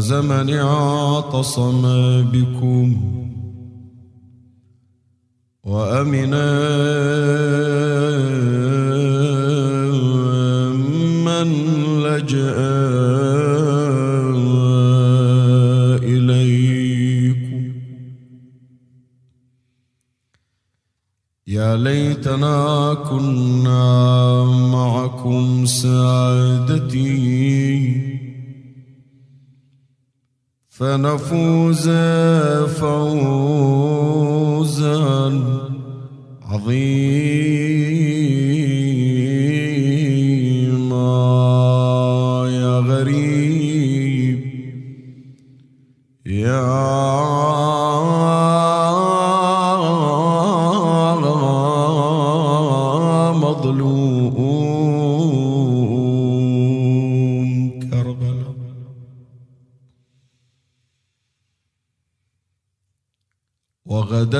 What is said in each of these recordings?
فاز من اعتصم بكم وأمنا من لجأ إليكم. يا ليتنا كنا معكم سعادتي. فنفوز فوزا عظيما. يا غريب يا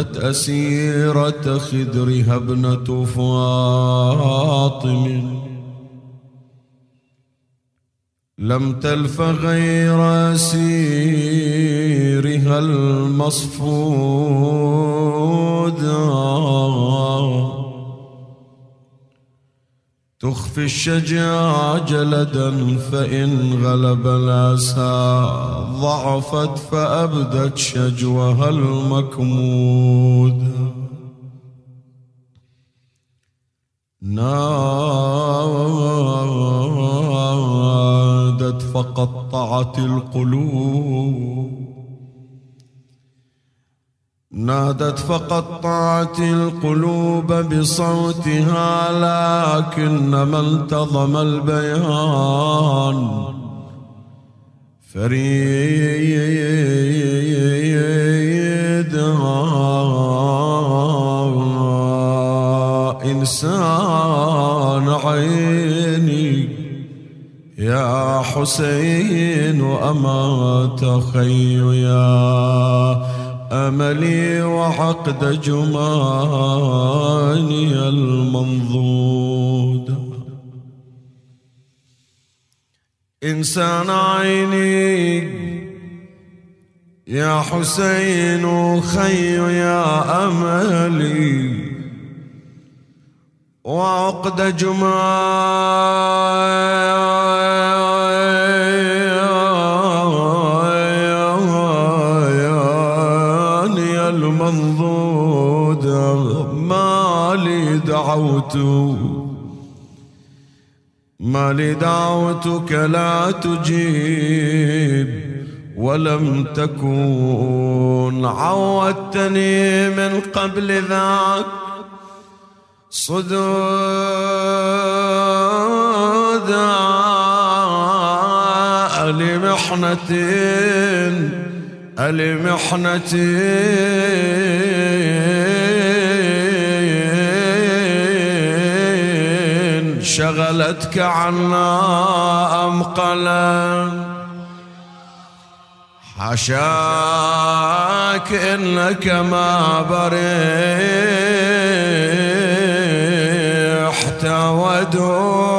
وغدت أسيرة خدرها ابنة فاطم. لم تلف غير سيرها المصفود. تخفي الشجاج لدا فإن غلب الأسى ضعفت فأبدت شجوها المكمود. نادت فقطعت القلوب. نادت فقطعت القلوب بصوتها لكن ما التظم البيان. فريدها إنسان عيني يا حسين أما تخي يا أملي وعقد جماني المنضود. إنسان عيني يا حسين خي يا أملي وعقد جماني دعوت. ما لي دعوتك لا تجيب ولم تكن عودتني من قبل ذاك. صدود لمحنة لمحنة. شغلتك عنا أم قلم؟ حشاك إنك ما برحت ودود.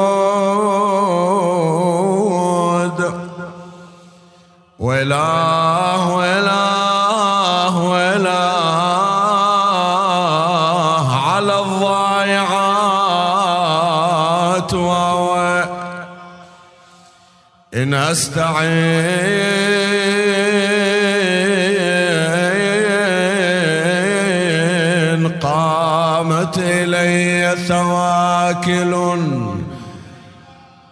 ولا إن أستعين. قامت إلي ثواكل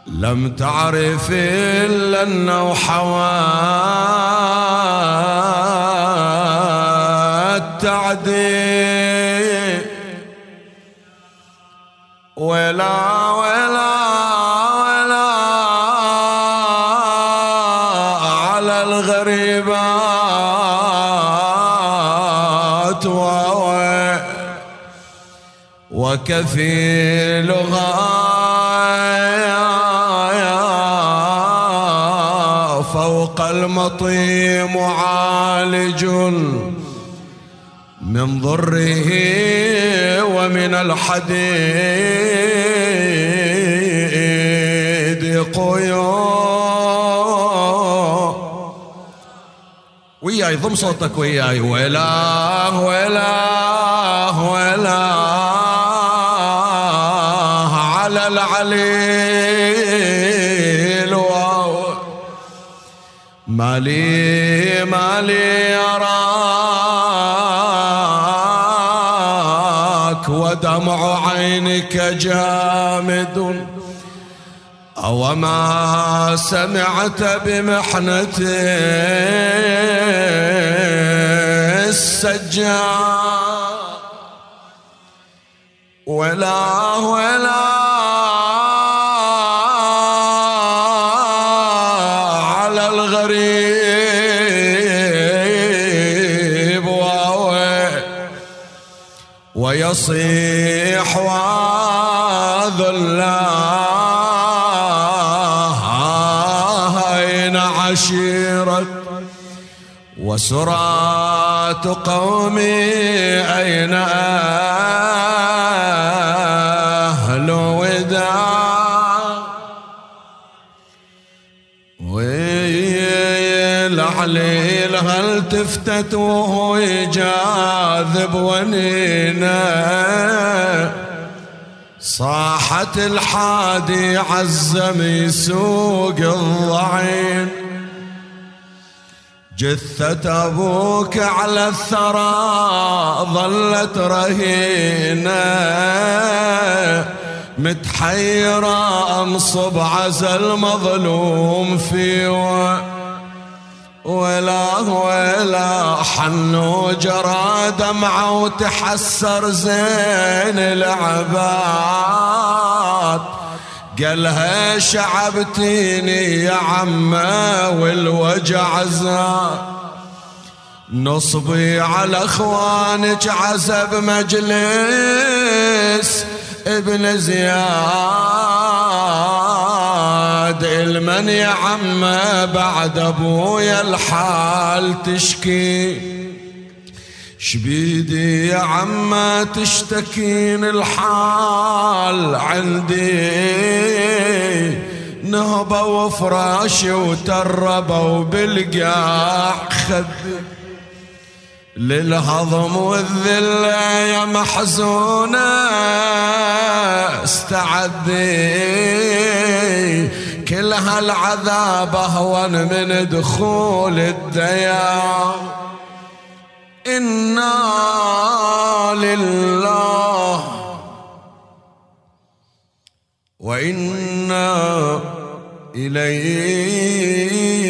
لم تعرف إلا حوات تعدي. ولا وكفيلها فوق المطي معالج من ضره ومن الحديد قيوم وياي ضم صوتك وياي. ولا ولا ولا العليل مالي مالي أراك ودمع عينك جامد. أو ما سمعت بمحنة السجاد. ولا ولا ويصيح وذلاه أين عشيرة وسرات قومي أين أهل وداع؟ عليل هل تفتت وهو يجاذب ونينا صاحت الحادي عزم يسوق الضعين. جثة أبوك على الثرى ظلت رهينة. متحيرة أنصب عزى المظلوم في ولا ولا حنو جرى دمعة وتحسر زين العباد. قالها شعبتيني يا عمة والوجع زاد. نصبي على اخوانك عزب مجلس ابن زياد. المن يا عمه بعد أبويا الحال تشكي. شبيدي يا عما تشتكين الحال عندي. نهبة وفراشي وتربة وبالقاع خدي. للهضم والذلة يا محزونة استعدي. كل هالعذاب أهون من دخول الديار. إنا لله وإنا إليه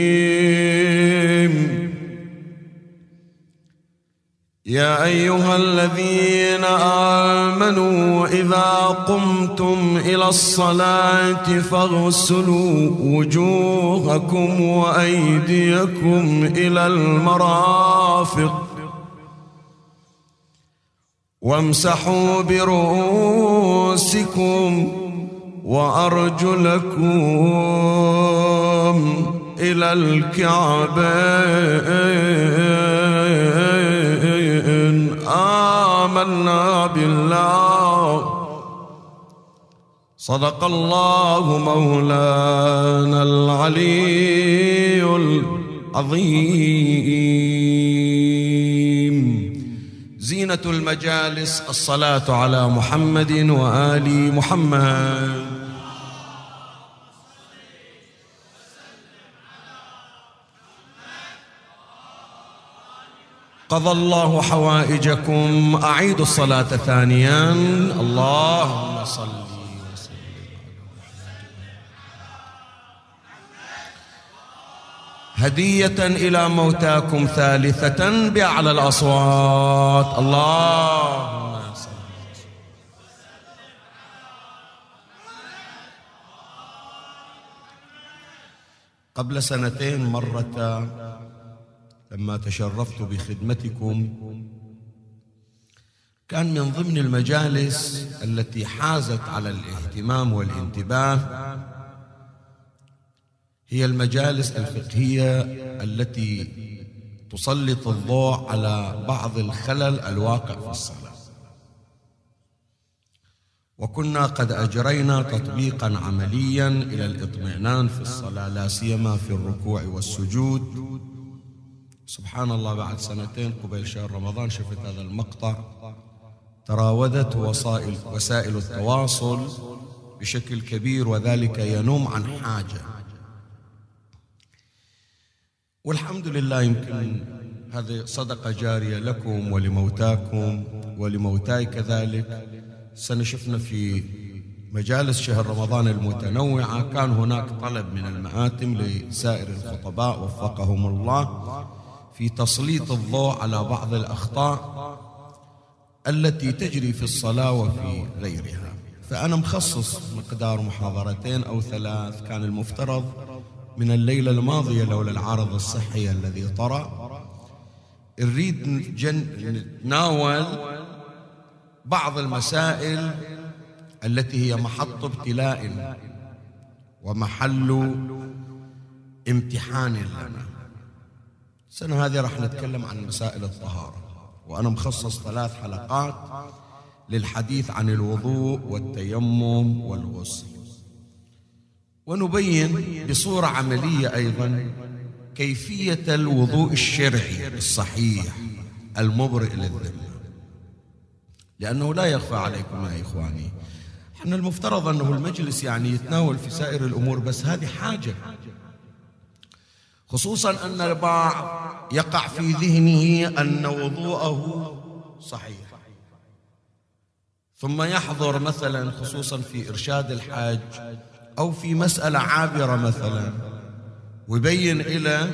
يا أيها الذين آمنوا إذا قمتم إلى الصلاة فاغسلوا وجوهكم وأيديكم إلى المرافق وامسحوا برؤوسكم وأرجلكم إلى الكعبين آمنا بالله. صدق الله مولانا العلي العظيم. زينة المجالس الصلاة على محمد وآل محمد. قضى الله حوائجكم. أعيدوا الصلاة ثانيا. اللهم صل هدية إلى موتاكم ثالثة بأعلى الأصوات. اللهم قبل سنتين مرة لما تشرفت بخدمتكم كان من ضمن المجالس التي حازت على الاهتمام والانتباه هي المجالس الفقهية التي تسلط الضوء على بعض الخلل الواقع في الصلاة. وكنا قد أجرينا تطبيقا عمليا إلى الاطمئنان في الصلاة لا سيما في الركوع والسجود سبحان الله بعد سنتين قبيل شهر رمضان شفت هذا المقطع. تراودت وسائل وسائل التواصل بشكل كبير وذلك ينم عن حاجة. والحمد لله يمكن هذه صدقة جارية لكم ولموتاكم ولموتاي كذلك. سنة شفنا في مجالس شهر رمضان المتنوعة. كان هناك طلب من المآتم لسائر الخطباء وفقهم الله. في تسليط الضوء على بعض الأخطاء التي تجري في الصلاة وفي غيرها. فأنا مخصص مقدار محاضرتين أو ثلاث كان المفترض من الليلة الماضية لولا العارض الصحي الذي طرأ. نريد نتناول بعض المسائل التي هي محط ابتلاء ومحل امتحان لنا. السنة هذه راح نتكلم عن مسائل الطهارة. وأنا مخصص ثلاث حلقات للحديث عن الوضوء والتيمم والغسل. ونبين بصورة عملية أيضا كيفية الوضوء الشرعي الصحيح المبرئ للذمة. لأنه لا يخفى عليكم يا إخواني. إحنا المفترض أنه المجلس يعني يتناول في سائر الأمور بس هذه حاجة. خصوصا أن البعض يقع في ذهنه أن وضوءه صحيح. ثم يحضر مثلا خصوصا في إرشاد الحاج أو في مسألة عابرة مثلا ويبين إلى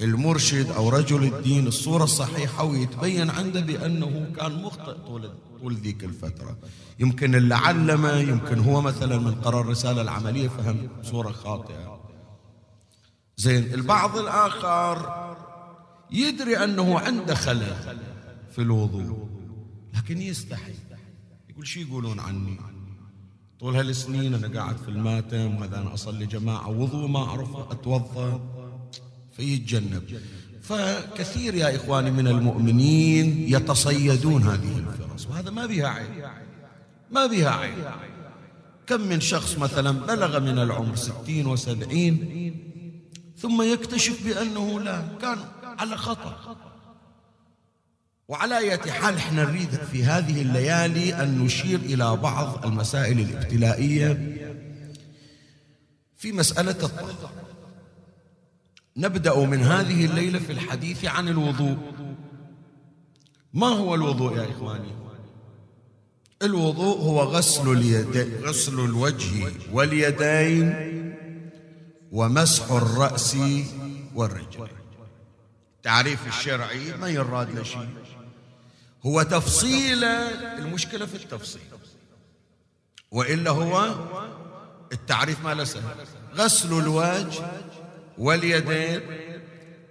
المرشد أو رجل الدين الصورة الصحيحة ويتبين عنده بأنه كان مخطئ طول طول ذيك الفترة. يمكن اللي علمه يمكن هو مثلا من قرار الرسالة العملية فهم صورة خاطئة. زين البعض الآخر يدري أنه عنده خلل في الوضوء لكن يستحي. يقول شو يقولون عني؟ طول هالسنين أنا قاعد في الماتم وهذا أنا أصلي جماعة وضوء ما أعرف أتوضأ فيتجنب. فكثير يا إخواني من المؤمنين يتصيدون هذه الفرص وهذا ما بها عيب. ما بها عيب. كم من شخص مثلا بلغ من العمر ستين وسبعين ثم يكتشف بأنه لا كان على خطأ. وعلى أية حال إحنا نريد في هذه الليالي أن نشير إلى بعض المسائل الابتلائية في مسألة الطهارة نبدأ من هذه الليلة في الحديث عن الوضوء. ما هو الوضوء يا إخواني؟ الوضوء هو غسل اليد غسل الوجه واليدين ومسح الرأس والرجل. تعريف الشرعي ما يراد لشيء هو تفصيل المشكلة في التفصيل. وإلا هو التعريف ما سهل. غسل الوجه واليدين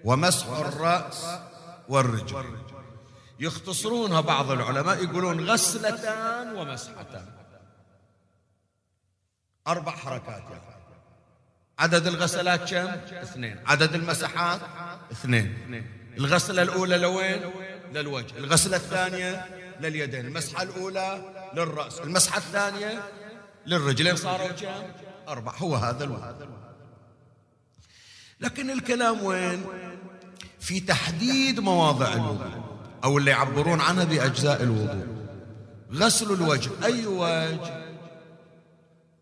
ومسح الرأس والرجل. يختصرونها بعض العلماء يقولون غسلتان ومسحتان. أربع حركات يعني. عدد الغسلات كم؟ اثنين. عدد المسحات اثنين. الغسلة الأولى لوين؟ للوجه. الغسلة الثانية لليدين. المسحة الأولى للرأس. المسحة الثانية للرجلين صاروا كم؟ أربع هو هذا الوضوء لكن الكلام وين؟ في تحديد مواضع الوضوء. أو اللي يعبرون عنها بأجزاء الوضوء. غسل الوجه. أي وجه؟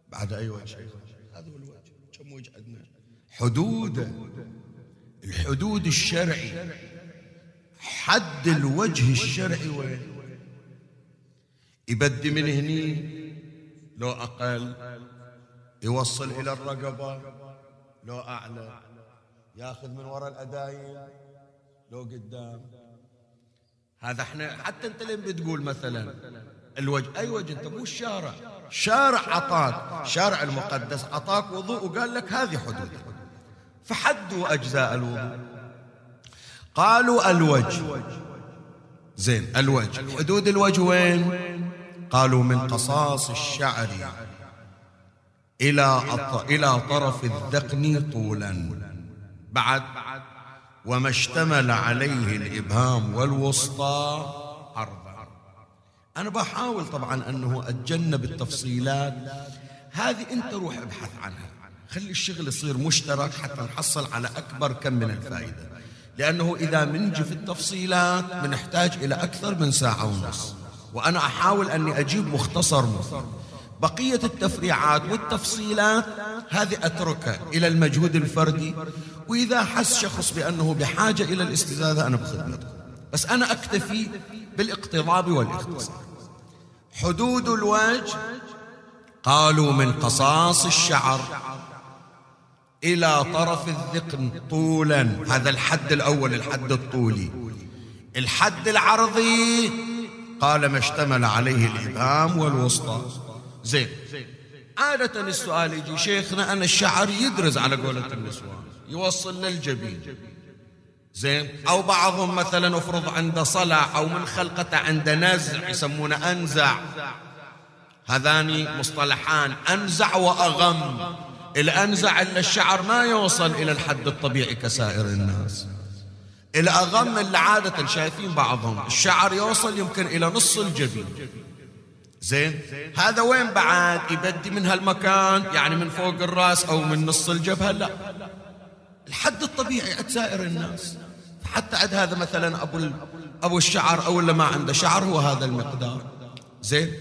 بعد أي وجه هذا هو الوجه كم وجه عندنا حدود الحدود الشرعي حد الوجه الشرعي وين؟ يبدي من هني لو أقل يوصل إلى الرقبة لو أعلى ياخذ من وراء الأدايم لو قدام. هذا إحنا حتى أنت لين بتقول مثلا الوجه أي وجه أنت؟ مو الشارع شارع عطاك شارع المقدس عطاك وضوء وقال لك هذه حدود فحدوا أجزاء الوضوء. قالوا الوجه. زين الوجه. حدود الوجه وين؟ قالوا من قصاص الشعر إلى إلى طرف الذقن طولا. بعد وما اشتمل عليه الإبهام والوسطى عرضا أنا بحاول طبعا أنه أتجنب التفصيلات. هذه أنت روح ابحث عنها. خلي الشغل يصير مشترك حتى نحصل على أكبر كم من الفائدة. لأنه إذا منجي في التفصيلات بنحتاج إلى أكثر من ساعة ونص. وأنا أحاول أني أجيب مختصر مختصر بقية التفريعات والتفصيلات هذه أتركها إلى المجهود الفردي. وإذا حس شخص بأنه بحاجة إلى الاستزادة أنا بخدمتكم. بس أنا أكتفي بالاقتضاب والاختصار. حدود الوجه قالوا من قصاص الشعر إلى طرف الذقن طولا. هذا الحد الأول الحد الطولي. الحد العرضي قال ما اشتمل عليه الإبهام والوسطى. زين. عادة السؤال يجي شيخنا أنا الشعر يدرز على قولة النسوان يوصل للجبين. زين. أو بعضهم مثلا افرض عنده صلع أو من خلقته عنده نزع يسمونه أنزع. هذان مصطلحان أنزع وأغم. الأنزع إلا الشعر ما يوصل إلى الحد الطبيعي كسائر الناس. الأغم اللي عادة شايفين بعضهم الشعر يوصل يمكن إلى نص الجبين. زين؟ هذا وين بعد؟ يبدي من هالمكان يعني من فوق الرأس أو من نص الجبهة؟ لا. الحد الطبيعي عند سائر الناس. حتى عند هذا مثلا أبو أبو الشعر أو اللي ما عنده شعر هو هذا المقدار. زين؟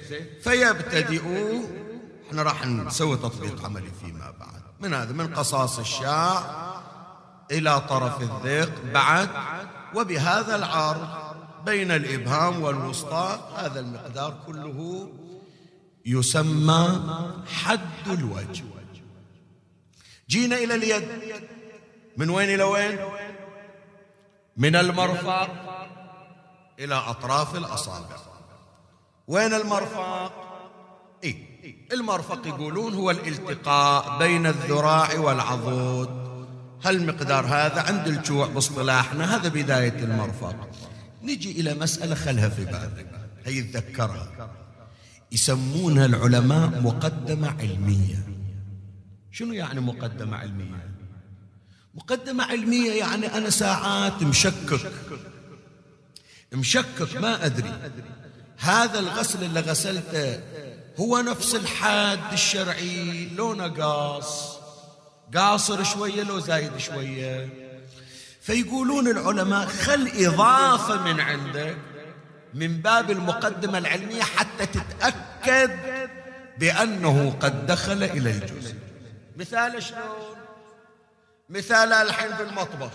فيبتدئوا إحنا راح نسوي تطبيق عملي فيما بعد. من هذا؟ من قصاص الشعر إلى طرف الذيق بعد وبهذا العرض بين الإبهام والوسطى هذا المقدار كله يسمى حد الوجه. جينا إلى اليد. من وين إلى وين؟ من المرفق إلى أطراف الأصابع. وين المرفق إيه. المرفق يقولون هو الالتقاء بين الذراع والعضود. هالمقدار هذا عند الجوع باصطلاحنا؟ هذا بداية المرفق. نجي إلى مسألة خلها في بالك هي تذكرها يسمونها العلماء مقدمة علمية. شنو يعني مقدمة علمية؟ مقدمة علمية يعني أنا ساعات مشكك. مشكك ما أدري. هذا الغسل اللي غسلته هو نفس الحاد الشرعي لو نقاص. قاصر شوية لو زايد شوية. فيقولون العلماء خل إضافة من عندك من باب المقدمة العلمية حتى تتأكد بأنه قد دخل إلى الجزء. مثال شلون؟ مثال الحين في المطبخ.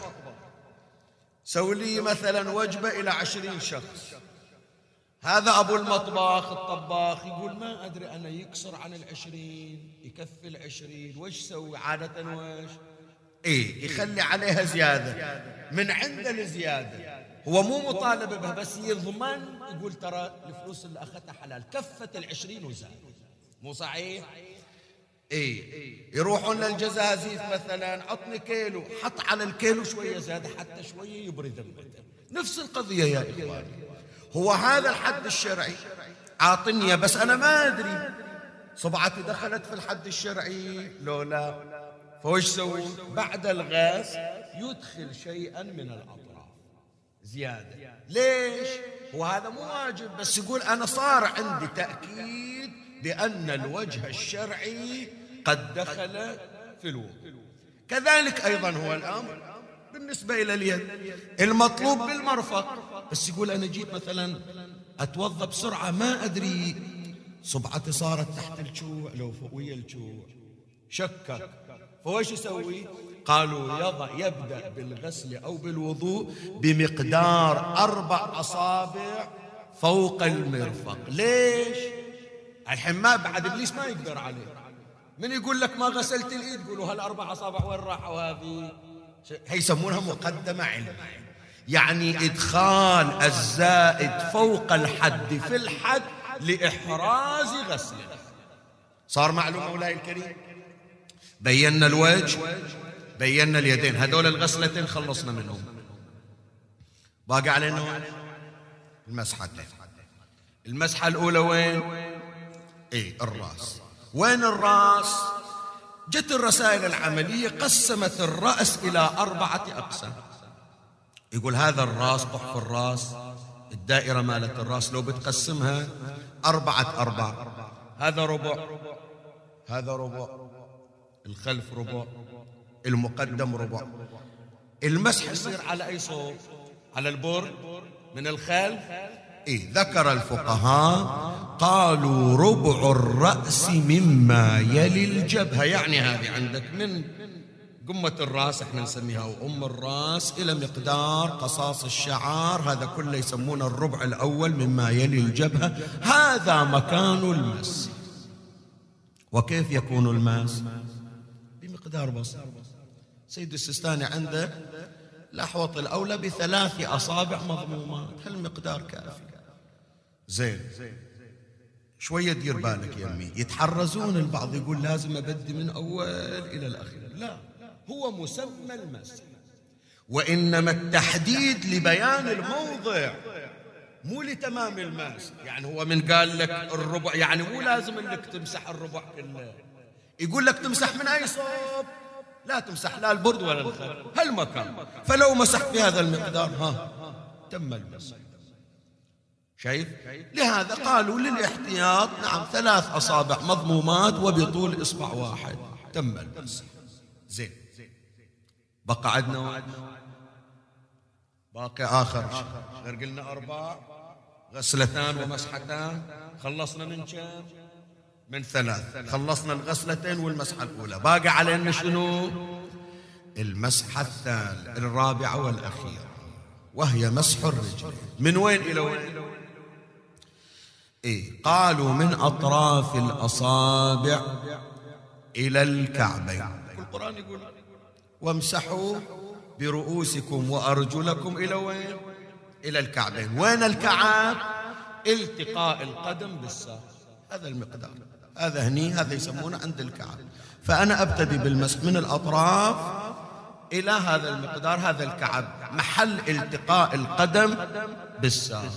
سوي لي مثلا وجبة إلى عشرين شخص. هذا أبو المطبخ الطباخ يقول ما أدري أنا يكسر عن العشرين يكفي العشرين وش سوي عادة وش؟ إيه يخلي عليها زيادة. من عند الزيادة. هو مو مطالب بها بس يضمن يقول ترى الفلوس اللي أخذتها حلال. كفت العشرين وزاد. مو صحيح؟ إيه. يروحون للجزازيز مثلا عطني كيلو. حط على الكيلو شوية زيادة حتى شوية يبرد نفس القضية يا إخواني. هو هذا الحد الشرعي. عاطني بس أنا ما أدري. صبعتي دخلت في الحد الشرعي. لو لا فوش سوي بعد الغاس يدخل شيئا من الأطراف. زيادة. ليش؟ هو هذا مو واجب بس يقول أنا صار عندي تأكيد بأن الوجه الشرعي قد دخل في الوضوء كذلك أيضا هو الأمر. بالنسبة إلى اليد. المطلوب بالمرفق. بس يقول أنا جيت مثلا أتوضأ بسرعة ما أدري. صبعتي صارت تحت الجوع لو فوقية الجوع. شكك. فوش يسوي؟ قالوا يضع يبدأ بالغسل أو بالوضوء بمقدار أربع أصابع فوق المرفق. ليش؟ الحين ما بعد إبليس ما يقدر عليه. من يقول لك ما غسلت الإيد؟ يقولوا هالأربع أصابع وين راحوا هذه؟ يسمونها مقدمة علمية يعني إدخال الزائد فوق الحد في الحد لإحراز غسله. صار معلوم مولاي الكريم؟ بينا الوجه بينا اليدين. هذول الغسلتين خلصنا منهم. باقي علينا المسحتين. المسحة الأولى وين؟ إيه الرأس. وين الرأس؟ جت الرسائل العملية قسمت الرأس إلى أربعة أقسام. يقول هذا الرأس قحف الرأس الدائرة مالت الرأس لو بتقسمها أربعة أرباع هذا ربع هذا ربع الخلف ربع المقدم ربع. المسح يصير على أي صوب؟ على البر من الخلف إيه ذكر الفقهاء قالوا ربع الرأس مما يلي الجبهة. يعني هذه عندك من قمة الرأس إحنا نسميها وأم الرأس إلى مقدار قصاص الشعر. هذا كله يسمونه الربع الأول مما يلي الجبهة. هذا مكان المس. وكيف يكون المس بمقدار بسيط. سيد السستاني عنده الأحوط الأولى بثلاث أصابع مضمومات. هالمقدار كافي. زين. شوية دير بالك يا أمي. يتحرزون البعض يقول لازم أبدي من أول إلى الأخير. لا هو مسمى المس وإنما التحديد لبيان الموضع. مو لتمام الماس يعني هو من قال لك الربع يعني مو لازم إنك تمسح الربع كله. يقول لك تمسح من أي صوب؟ لا تمسح لا البرد ولا الخل. هالمكان. فلو مسحت بهذا المقدار ها تم المسح. شايف؟ لهذا قالوا للاحتياط نعم ثلاث أصابع مضمومات وبطول إصبع واحد. تم المسح زين. بقى عندنا باقي آخر غير قلنا أربع. غسلتان ومسحتان. خلصنا من كم؟ من ثلاث. خلصنا الغسلتين والمسحة الأولى. باقي علينا شنو؟ المسحة الثالثة الرابعة والأخيرة. وهي مسح الرجل. من وين إلى وين؟ إيه؟ قالوا من أطراف الأصابع إلى الكعبين. القرآن يقول وامسحوا برؤوسكم وأرجلكم إلى وين؟ إلى الكعبين. وين الكعب التقاء القدم بالساق. هذا المقدار. هذا هني هذا يسمونه عند الكعب. فأنا أبتدي بالمسح من الأطراف إلى هذا المقدار هذا الكعب. محل التقاء القدم بالساق.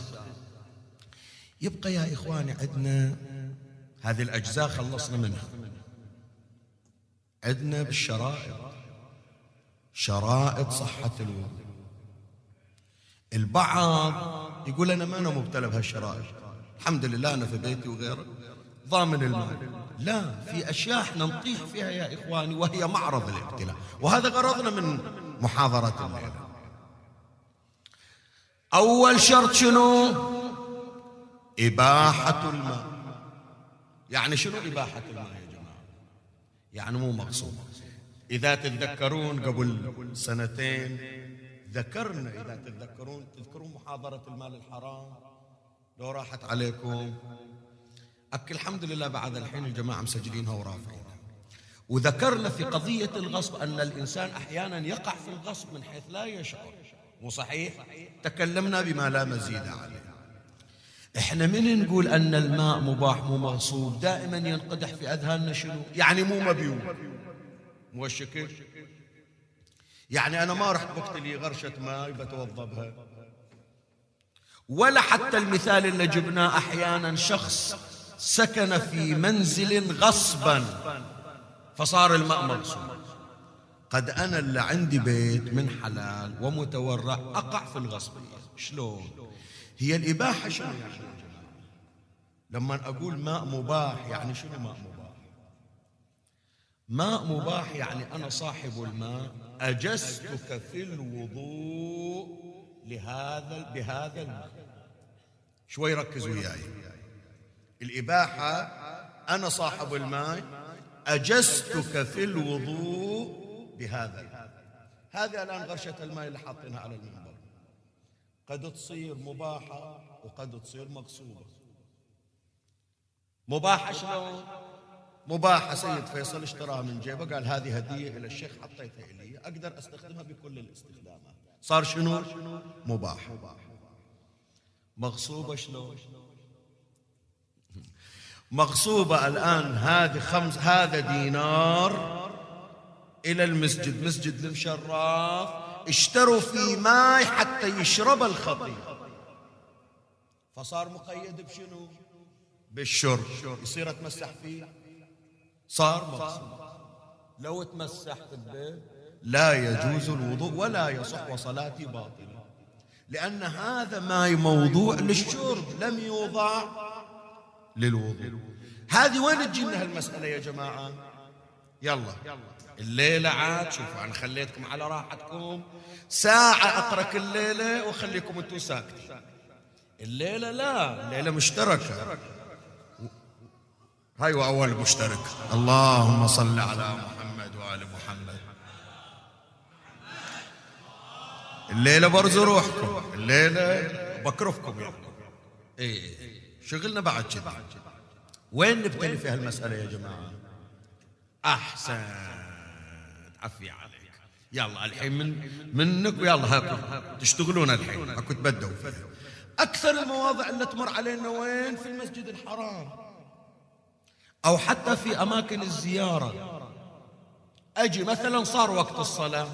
يبقى يا إخواني عندنا هذه الأجزاء خلصنا منها. عندنا بالشرائط. شرائط صحة الوضوء البعض يقول أنا ما أنا مبتلى بهالشرائط. الحمد لله أنا في بيتي وغيره. ضامن المال. لا في أشياء إحنا نطيح فيها يا إخواني وهي معرض الابتلاء وهذا غرضنا من محاضرة الليلة. أول شرط شنو؟ إباحة الماء. يعني شنو إباحة الماء يا جماعة؟ يعني مو مقصود. إذا تتذكرون قبل سنتين ذكرنا إذا تتذكرون تذكرون محاضرة المال الحرام؟ لو راحت عليكم. أك الحمد لله بعد الحين الجماعة مسجلينها ورافعينها. وذكرنا في قضية الغصب أن الإنسان أحيانا يقع في الغصب من حيث لا يشعر. مو صحيح؟ تكلمنا بما لا مزيد عليه. إحنا من نقول أن الماء مباح مو مغصوب؟ دائما ينقدح في أذهاننا شنو؟ يعني مو مبيوم. مو الشكل يعني أنا ما رحت بقتلي غرشة ماء بتوضى بها ولا حتى المثال اللي جبناه أحيانا شخص سكن في منزل غصبا فصار الماء مغصوب. قد أنا اللي عندي بيت من حلال ومتورع أقع في الغصبيه شلون؟ هي الإباحة شنو يعني؟ لما أقول ماء مباح يعني شنو ماء مباح؟ ماء مباح يعني أنا صاحب الماء اجزتك في الوضوء لهذا بهذا الماء. شوي ركزوا وياي. الإباحة أنا صاحب الماء أجزتك في الوضوء بهذا الماء. هذه الآن غرشة الماء اللي حاطينها على المنبر قد تصير مباحة وقد تصير مغصوبة مباحة شلون؟ مباحة سيد فيصل اشتراها من جيبه قال هذه هدية إلى الشيخ حطيتها إلي أقدر أستخدمها بكل الاستخدامات صار شنو؟ مباح مغصوبة شلون؟ مغصوبة الآن هذه خمس هذا دينار إلى المسجد مسجد المشراف اشتروا في ماء حتى يشرب الخطيب فصار مقيد بشنو؟ بالشرب. يصير اتمسح فيه؟ صار مغصوب لو تمسح في البيت لا يجوز الوضوء ولا يصح وصلاتي باطلة. لأن هذا ماء موضوع للشرب لم يوضع للوضوء. هذه وين تجي منها المسألة يا جماعة؟ يلا. الليلة عاد شوفوا أنا خليتكم على راحتكم. ساعة أقرأ كل ليلة وأخليكم أنتم ساكتين. الليلة لا الليلة مشتركة. هاي أول مشترك. اللهم صل على محمد وآل محمد. الليلة برزوا روحكم. الليلة بكرفكم يعني إيه شغلنا بعد كذا وين نبتلي في هالمسألة يا جماعة؟ أحسن. عفي عليك. يلا الحين من منك ويلا هاكم تشتغلون الحين. أكو تبدوا أكثر المواضع اللي تمر علينا وين؟ في المسجد الحرام. أو حتى في أماكن الزيارة. أجي مثلا صار وقت الصلاة.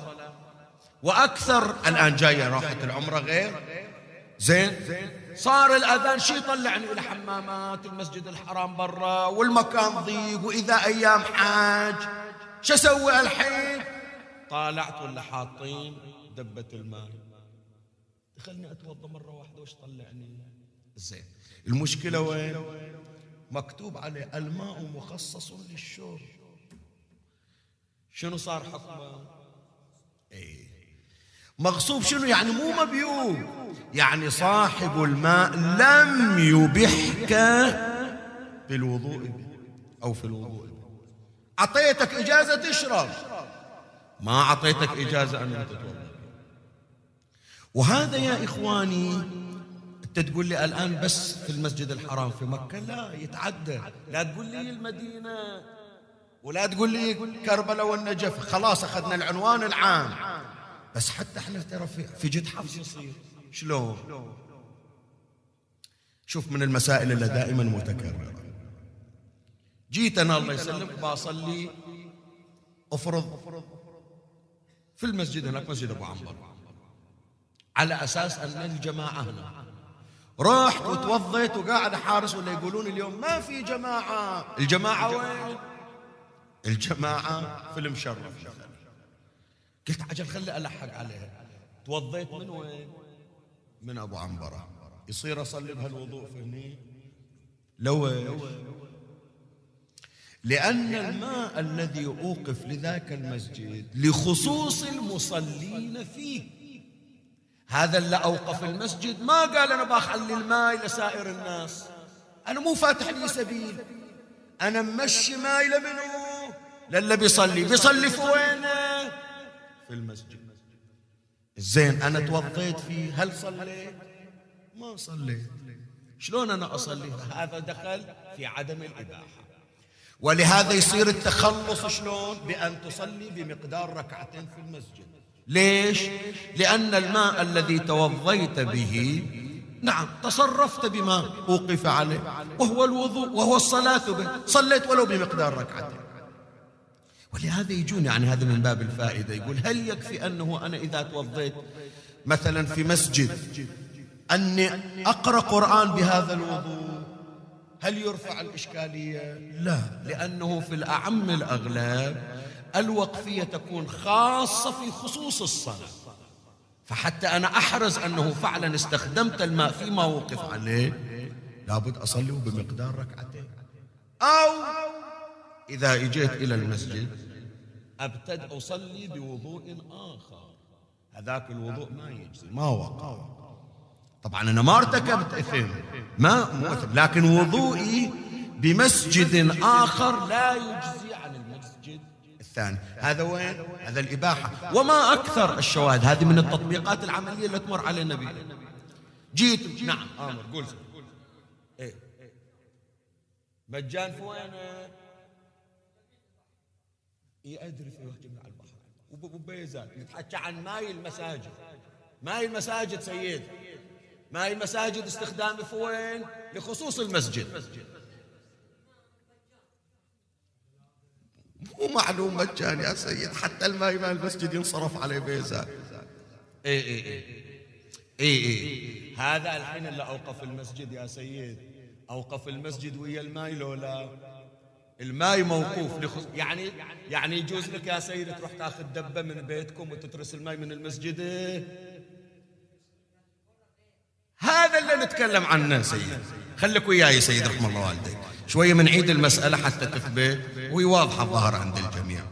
وأكثر الآن جاية راحة العمرة غير؟ زين؟ صار الأذان شي يطلعني إلى حمامات المسجد الحرام برا والمكان ضيق وإذا أيام حاج. شو أسوي الحين؟ طالعت ولا حاطين دبة الماء. دخلني اتوضا مرة واحدة وش طلعني؟ زين. المشكلة وين؟ مكتوب عليه الماء مخصص للشرب. شنو صار حكمه؟ إيه. مغصوب شنو؟ يعني مو مبيوب يعني صاحب الماء لم يبحك بالوضوء أو في الوضوء. أعطيتك إجازة تشرب. ما أعطيتك إجازة أن تتوضأ وهذا يا إخواني أنت تقول لي الآن بس في المسجد الحرام في مكة؟ لا يتعدى. لا تقول لي المدينة ولا تقول لي كربلاء والنجف. خلاص أخذنا العنوان العام. بس حتى إحنا ترى في جد حفظ يصير شلون؟ شوف من المسائل اللي دائما متكررة. جيت أنا الله يسلمك بصلي أفرض في المسجد هناك مسجد أبو عمبر على أساس أن الجماعة هنا رحت وتوضيت وقاعد حارس ولا يقولون اليوم ما في جماعة. الجماعة وين؟ الجماعة في المشرف. قلت عجل خلي ألحق عليها توضيت من وين؟ من أبو عنبرة. يصير أصلي بهالوضوء فهني لو لأن الماء الذي أوقف لذاك المسجد لخصوص المصلين فيه. هذا اللي أوقف المسجد. ما قال أنا بخلي الماء لسائر الناس. أنا مو فاتح لي سبيل. أنا ممشي ماء لمنو للي بيصلي. بيصلي في وينه؟ في المسجد. زين أنا توضيت فيه. هل صليت؟ ما صليت. شلون أنا أصلي؟ هذا دخل في عدم الإباحة. ولهذا يصير التخلص شلون؟ بأن تصلي بمقدار ركعتين في المسجد. ليش؟ لأن الماء الذي توضيت به نعم تصرفت بما أوقف عليه وهو الوضوء وهو الصلاة به. صليت ولو بمقدار ركعتين. ولهذا يجون يعني هذا من باب الفائدة. يقول هل يكفي أنه أنا إذا توضيت مثلا في مسجد أني أقرأ قرآن بهذا الوضوء؟ هل يرفع الإشكالية؟ لا لأنه في الأعم الأغلب الوقفية تكون خاصة في خصوص الصلاة. فحتى أنا أحرز أنه فعلا استخدمت الماء فيما وقف عليه لابد أصلي بمقدار ركعتين. أو إذا إجيت إلى المسجد أبتدأ أصلي بوضوء آخر. هذاك الوضوء ما يجزي ما وقع. طبعا أنا ما ارتكبت إثم ما مؤثم لكن وضوئي بمسجد آخر لا يجزي عن المسجد الثاني. هذا وين؟ هذا الإباحة. وما أكثر الشواهد هذه من التطبيقات العملية اللي تمر على النبي. جيت نعم آمر قول. إيه. مجان في في وجه على البحر. وبيزات نتحكى عن ماي المساجد. ماي المساجد سيد. ماي المساجد استخدامه في وين؟ لخصوص المسجد. مو معلوم مجاني يا سيد. حتى الماء مال المسجد ينصرف عليه بيزات. اي اي إي. اي إي. هذا الحين اللي أوقف المسجد يا سيد. أوقف المسجد ويا الماي لولا. الماي موقوف لخص... يعني يعني يجوز لك يا سيد تروح تاخذ دبة من بيتكم وتترس الماي من المسجد. هذا اللي نتكلم عنه سيد خليك وياي سيد رحمه الله والديك. شوية من عيد المسألة حتى تثبت وهي واضحة الظاهر عند الجميع.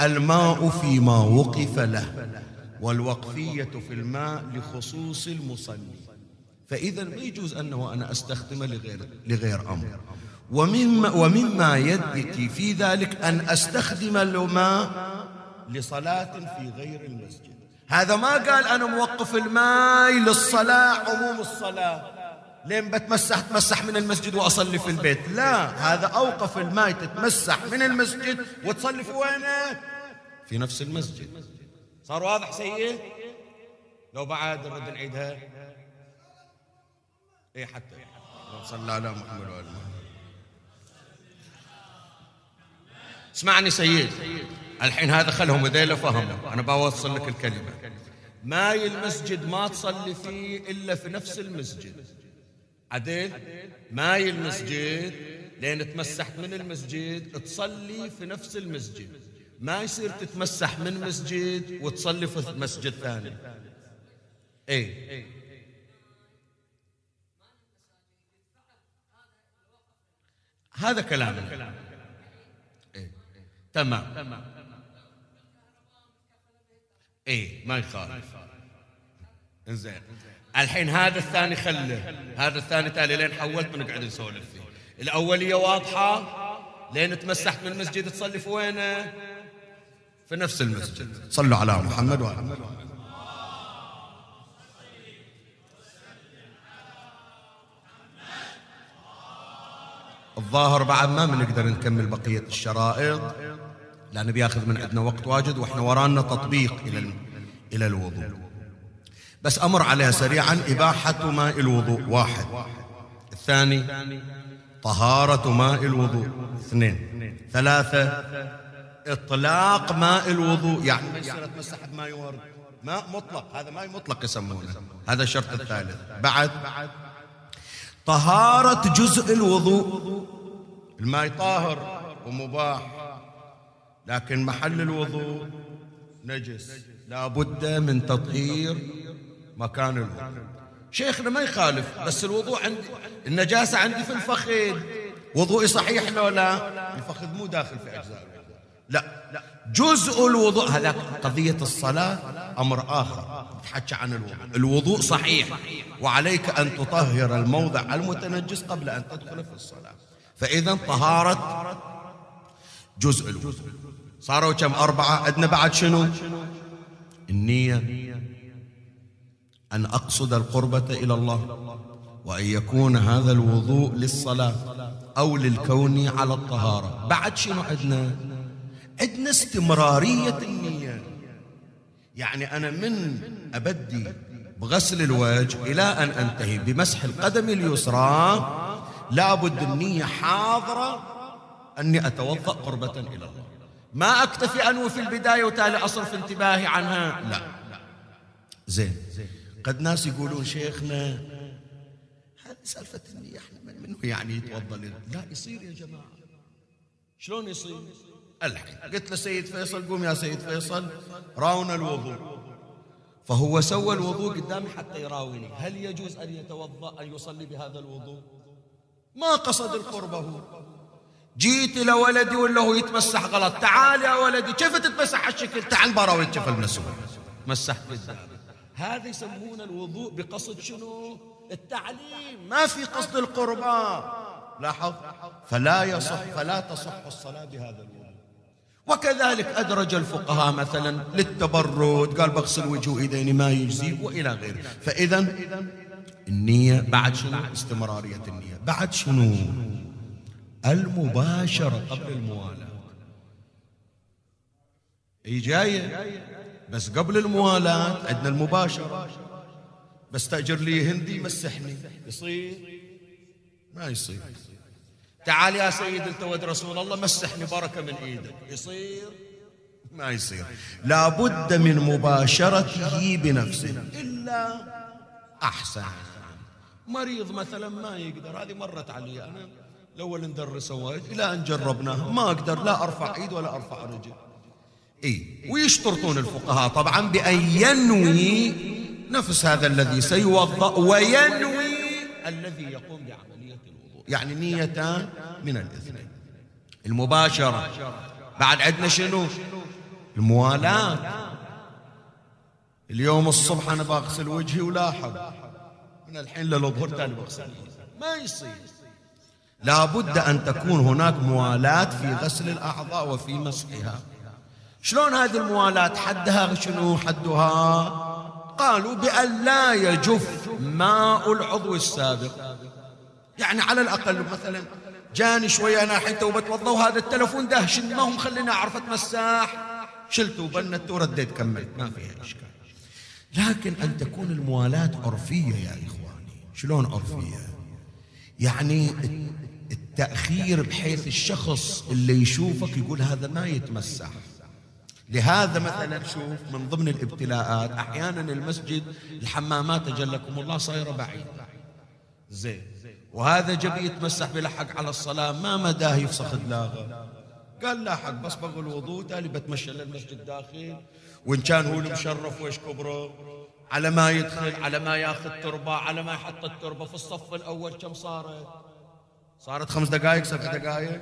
الماء فيما وقف له والوقفية في الماء لخصوص المصلي. فإذا ما يجوز أنه أنا أستخدمه لغير لغير أمر. ومما, ومما يدك في ذلك أن أستخدم الماء لصلاة في غير المسجد. هذا ما قال أنا موقف الماء للصلاة عموم الصلاة. لين بتمسح تمسح من المسجد وأصلي في البيت. لا هذا أوقف الماء تتمسح من المسجد وتصلي في وينه في نفس المسجد. صار واضح سيد لو بعد نرد نعيدها إيه حتى؟ صلى على محمد وعلى اسمعني سيد الحين هذا خلهم ذيلا فهموا أنا بوصل لك الكلمة. ماي المسجد ما تصلي فيه إلا في نفس المسجد. عدل ماي المسجد؟ لين تمسحت من المسجد تصلي في نفس المسجد. ما يصير تتمسح من مسجد وتصلي في مسجد ثاني. اي هذا كلامنا تمام. إيه ما يخالف. إنزين. الحين هذا الثاني خله هذا الثاني تالي لين حولت ونقعد نسولف فيه. الأولية واضحة؟ لين تمسحت من المسجد تصلي في وينه؟ في نفس المسجد. صلوا على محمد وعلى محمد. الظاهر بعد ما بنقدر نكمل بقية الشرائط. لأنه بياخذ من عندنا وقت واجد وإحنا ورانا تطبيق إلى إلى الوضوء. بس أمر عليها سريعا إباحة ماء الوضوء. واحد. الثاني طهارة ماء الوضوء. اثنين. ثلاثة إطلاق ماء الوضوء. يعني ما يصير أتمسح بماء ورد ماء مطلق. هذا ماء مطلق يسمونه. هذا الشرط الثالث. بعد. طهارة جزء الوضوء. الماء طاهر ومباح. لكن محل الوضوء نجس. لا بد من تطهير مكان الوضوء. شيخنا ما يخالف بس الوضوء عندي النجاسة عندي في الفخذ. وضوئي صحيح لو لا؟ الفخذ مو داخل في أجزاء لا جزء الوضوء هذا قضية الصلاة أمر آخر. تحكي عن الوضوء. الوضوء صحيح. وعليك أن تطهر الموضع المتنجس قبل أن تدخل في الصلاة. فإذا طهارة جزء الوضوء. صاروا كم أربعة؟ عندنا بعد شنو؟ النية أن أقصد القربة إلى الله وأن يكون هذا الوضوء للصلاة أو للكون على الطهارة. بعد شنو عندنا؟ عندنا استمرارية النية. يعني أنا من أبدي بغسل الوجه إلى أن أنتهي بمسح القدم اليسرى لابد النية حاضرة أني أتوضأ قربة إلى الله. ما أكتفي أنوي في البداية وتالي أصرف انتباهي عنها؟ لا. زين. قد ناس يقولون شيخنا هذه سالفة النية إحنا من منه يعني يتوضأ لا يصير يا جماعة. شلون يصير؟ الحين قلت له سيد فيصل قوم يا سيد فيصل راونا الوضوء. فهو سوى الوضوء قدامي حتى يراوني. هل يجوز أن يتوضأ أن يصلي بهذا الوضوء؟ ما قصد القربة جيت إلى ولدي ولا هو يتمسح غلط. تعال يا ولدي كيف تتمسح هالشكل؟ تعال برا ويتشفى من السوق. مسح هذا يسمونه الوضوء بقصد شنو؟ التعليم. ما في قصد القربة لاحظ؟ فلا يصح فلا تصح الصلاة بهذا الوضوء. وكذلك أدرج الفقهاء مثلا للتبرد. قال بغسل وجهي وإيديني ما يجزي وإلى غيره. فإذا النية بعد شنو؟ استمرارية النية. بعد شنو؟ المباشرة قبل الموالاة. هي جاية؟ بس قبل الموالاة عندنا المباشرة. بس تأجر لي هندي مسحني يصير؟ ما يصير. تعال يا سيد انت ود رسول الله مسحني بركة من إيدك. يصير؟ ما يصير. لابد من مباشرته بنفسه. إلا أحسن. مريض مثلا ما يقدر. هذه مرت علي أنا. الأول ندرسه وايد إلى إن جربناها ما أقدر لا أرفع إيد ولا أرفع رجل. إي ويشترطون الفقهاء طبعا بأن ينوي نفس هذا الذي سيوضأ وينوي الذي يقوم بعملية الوضوء. يعني نيتان من الاثنين المباشرة. بعد عندنا شنو؟ الموالاة. اليوم الصبح أنا بغسل وجهي ولاحظ. من الحين للظهر تاني بغسل ما يصير. لابد أن تكون هناك موالاه في غسل الأعضاء وفي مسحها. شلون هذه الموالاة حدها شنو؟ حدها؟ قالوا بأن لا يجف ماء العضو السابق. يعني على الأقل مثلا جاني شوية أنا الحين تو بتوضى وهذا التلفون دهش ما هو مخليني أعرف أتمساح. شلته وبنت ورديت كملت ما فيها إشكال. لكن أن تكون الموالاة عرفية يا إخواني. شلون عرفية؟ يعني التأخير بحيث الشخص اللي يشوفك يقول هذا ما يتمسح. لهذا مثلا شوف من ضمن الابتلاءات أحيانا المسجد الحمامات أجلكم الله صايرة بعيده زين. وهذا جبي يتمسح بلحق على الصلاة ما مداه يفسخ دلاغه. قال لا حق بس بقى الوضوء تالي بتمشى للمسجد داخل. وإن كان هو المشرف ويش كبره؟ على ما يدخل على ما ياخذ تربة على ما يحط التربة في الصف الأول كم صارت؟ صارت خمس دقائق سبع دقائق.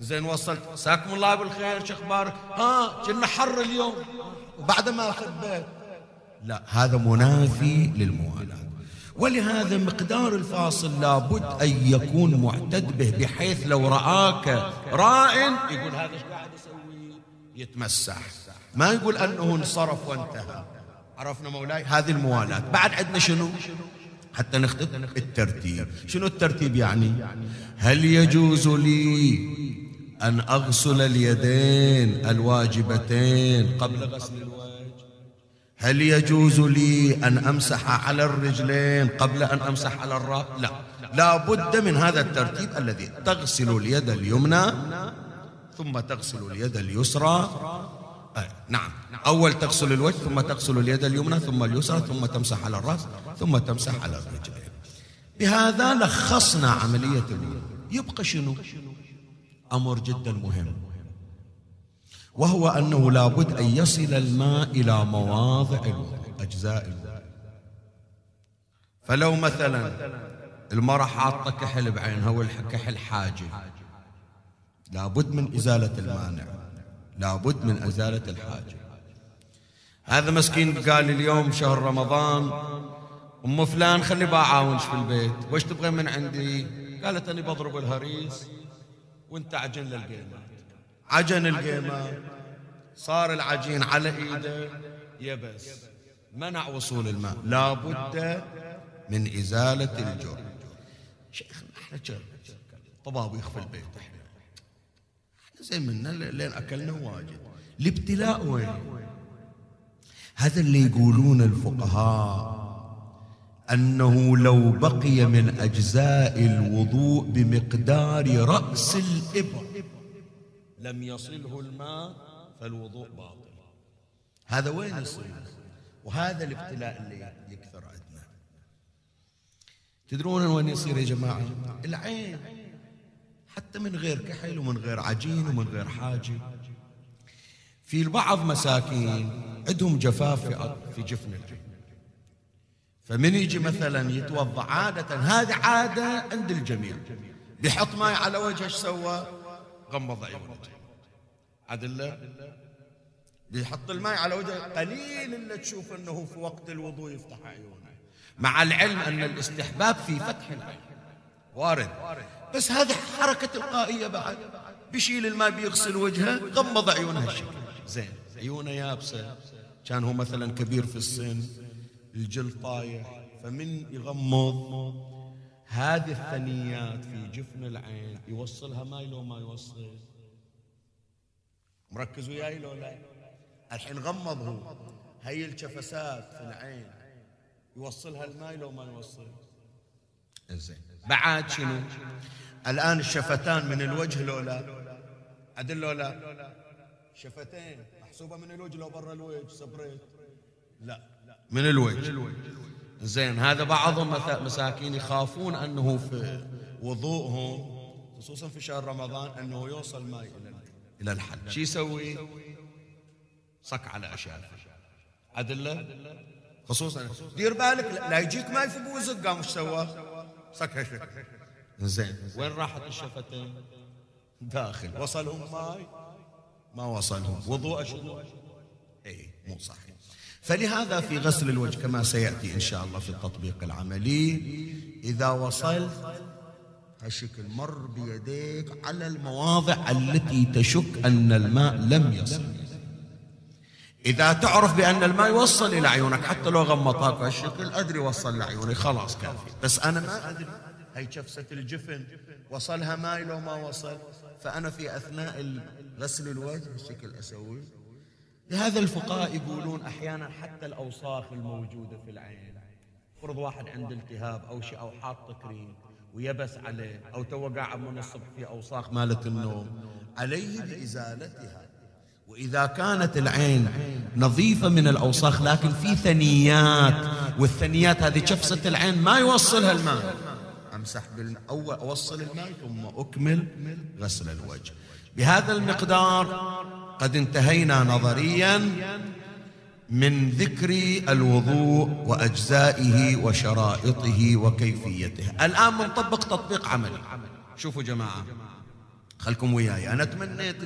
زين وصلت. ساكم الله بالخير شو أخبارك ها كنا حر اليوم. وبعد ما خبيت لا هذا منافي للموالاة. ولهذا مقدار الفاصل لابد أن يكون معتد به بحيث لو رآك رائن يقول هذا إيش قاعد يسوي؟ يتمسح. ما يقول أنه انصرف وانتهى. عرفنا مولاي؟ هذه الموالاة. بعد عندنا شنو؟ حتى نخطط الترتيب. شنو الترتيب يعني؟ هل يجوز لي أن أغسل اليدين الواجبتين قبل غسل الوجه؟ هل يجوز لي أن أمسح على الرجلين قبل أن أمسح على الرأس؟ لا. لا بد من هذا الترتيب الذي تغسل اليد اليمنى ثم تغسل اليد اليسرى نعم. أول تغسل الوجه ثم تغسل اليد اليمنى ثم اليسرى ثم تمسح على الرأس ثم تمسح على الرجلين. بهذا لخصنا عملية الوضوء يبقى شنو؟ أمر جدا مهم. وهو أنه لابد أن يصل الماء إلى مواضع الوضوء أجزاء الوضوء فلو مثلا المرأة حاطة كحل بعينها والكحل حاجب لابد من إزالة المانع. لابد من إزالة الحاجب هذا مسكين قال اليوم شهر رمضان أم فلان خلي بعاونش في البيت وش تبغى من عندي؟ قالت أني بضرب الهريس وأنت عجن للقيمات عجن القيمات صار العجين على إيده يبس منع وصول الماء. لابد من إزالة الجرم شيخنا إحنا طبابيخ في البيت. إحنا زين منا لين أكلنا واجد. الابتلاء وين؟ هذا اللي يقولون الفقهاء أنه لو بقي من أجزاء الوضوء بمقدار رأس الإبر لم يصله الماء فالوضوء باطل. هذا وين يصير؟ وهذا الابتلاء اللي يكثر عندنا. تدرون وين يصير يا جماعة؟ العين. حتى من غير كحل ومن غير عجين ومن غير حاجة في البعض مساكين عندهم جفاف في جفن العين. فمن يجي مثلا يتوضأ عادة هذه عادة عند الجميع. بيحط ماي على وجهه إيش سوى؟ غمض عيونه عدل بيحط الماء على وجهه قليل اللي تشوف إنه في وقت الوضوء يفتح عيونه. مع العلم أن الاستحباب في فتح العين. وارد. بس هذه حركة تلقائية بعد. بيشيل الماء بيغسل وجهه غمض عيونه هالشكل. زين عيونه يابسة. كان هو مثلا كبير في السن الجلد طايح فمن يغمض؟ هذه الثنيات في جفن العين يوصلها ماي لو ما يوصل. مركز وياي لو لا؟ الحين غمض هو. هي الشفسات في العين يوصلها الماي لو ما يوصل. زين بعد شنو؟ الآن الشفتان من الوجه لو لا عدل لو لا شفتين. محسوبة من الوجه لو برا الوجه separate. لا. من الوجه. زين هذا بعضهم مساكين يخافون أنه في وضوءهم خصوصا في شهر رمضان أنه يوصل ماء إلى الحلق. شو يسوي؟ صك على اشفافه عدله خصوصا. دير بالك لا يجيك ماي في بوزك قام إيش سوى؟ صك هشك زين. وين راحت الشفتين داخل. وصلهم ماي؟ ما وصلهم. وضوء شنو اي مو صحيح. فلهذا في غسل الوجه كما سيأتي إن شاء الله في التطبيق العملي. إذا وصلت هالشكل مر بيديك على المواضع التي تشك أن الماء لم يصل. إذا تعرف بأن الماء يوصل إلى عيونك حتى لو غمضتها بهالشكل أدري وصل لعيوني خلاص كافي. بس أنا ما أدري. هي شفسة الجفن. وصلها ماء لو ما وصل. فأنا في أثناء غسل الوجه الشكل أسوي. لهذا الفقهاء يقولون أحيانا حتى الأوساخ الموجودة في العين. فرض واحد عنده التهاب أو شيء أو حاط كريم ويبس عليه أو تو قاعد من الصبح في أوساخ مالت النوم عليه بإزالتها. وإذا كانت العين نظيفة من الأوساخ لكن في ثنيات والثنيات هذه شفصة العين ما يوصلها الماء. أمسح بالأول أوصل الماء ثم أكمل غسل الوجه. بهذا المقدار قد انتهينا نظريا من ذكر الوضوء وأجزائه وشرائطه وكيفيته. الآن بنطبق تطبيق عملي. شوفوا جماعة خلكم وياي. أنا تمنيت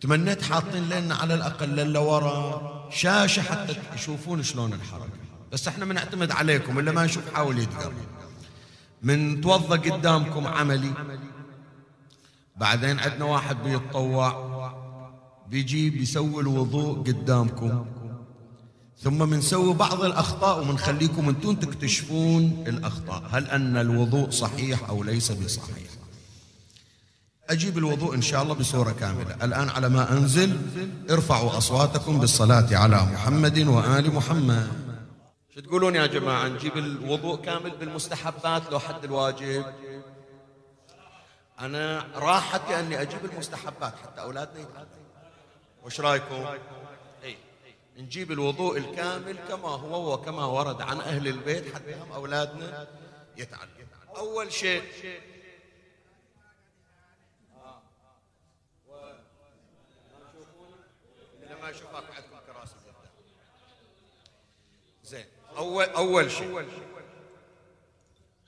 تمنيت حاطين لنا على الأقل للا ورا شاشة حتى تشوفون شلون الحركة. بس إحنا بنعتمد عليكم اللي ما يشوف حاول يتقرب. من توضى قدامكم عملي بعدين عندنا واحد بيتطوع بيجي بيسوي الوضوء قدامكم. ثم بنسوي بعض الأخطاء ومنخليكم أنتم تكتشفون الأخطاء هل أن الوضوء صحيح أو ليس بصحيح. أجيب الوضوء إن شاء الله بصورة كاملة. الآن على ما أنزل ارفعوا أصواتكم بالصلاة على محمد وآل محمد. شو تقولون يا جماعة؟ نجيب الوضوء كامل بالمستحبات لو حد الواجب. أنا راحتي أني أجيب المستحبات حتى أولادنا يتعلموا وش رأيكم؟ أي. نجيب الوضوء الكامل كما هو وكما ورد عن أهل البيت حتى هم أولادنا يتعلموا أول شيء ما عندكم كراسي زين اول أول شيء.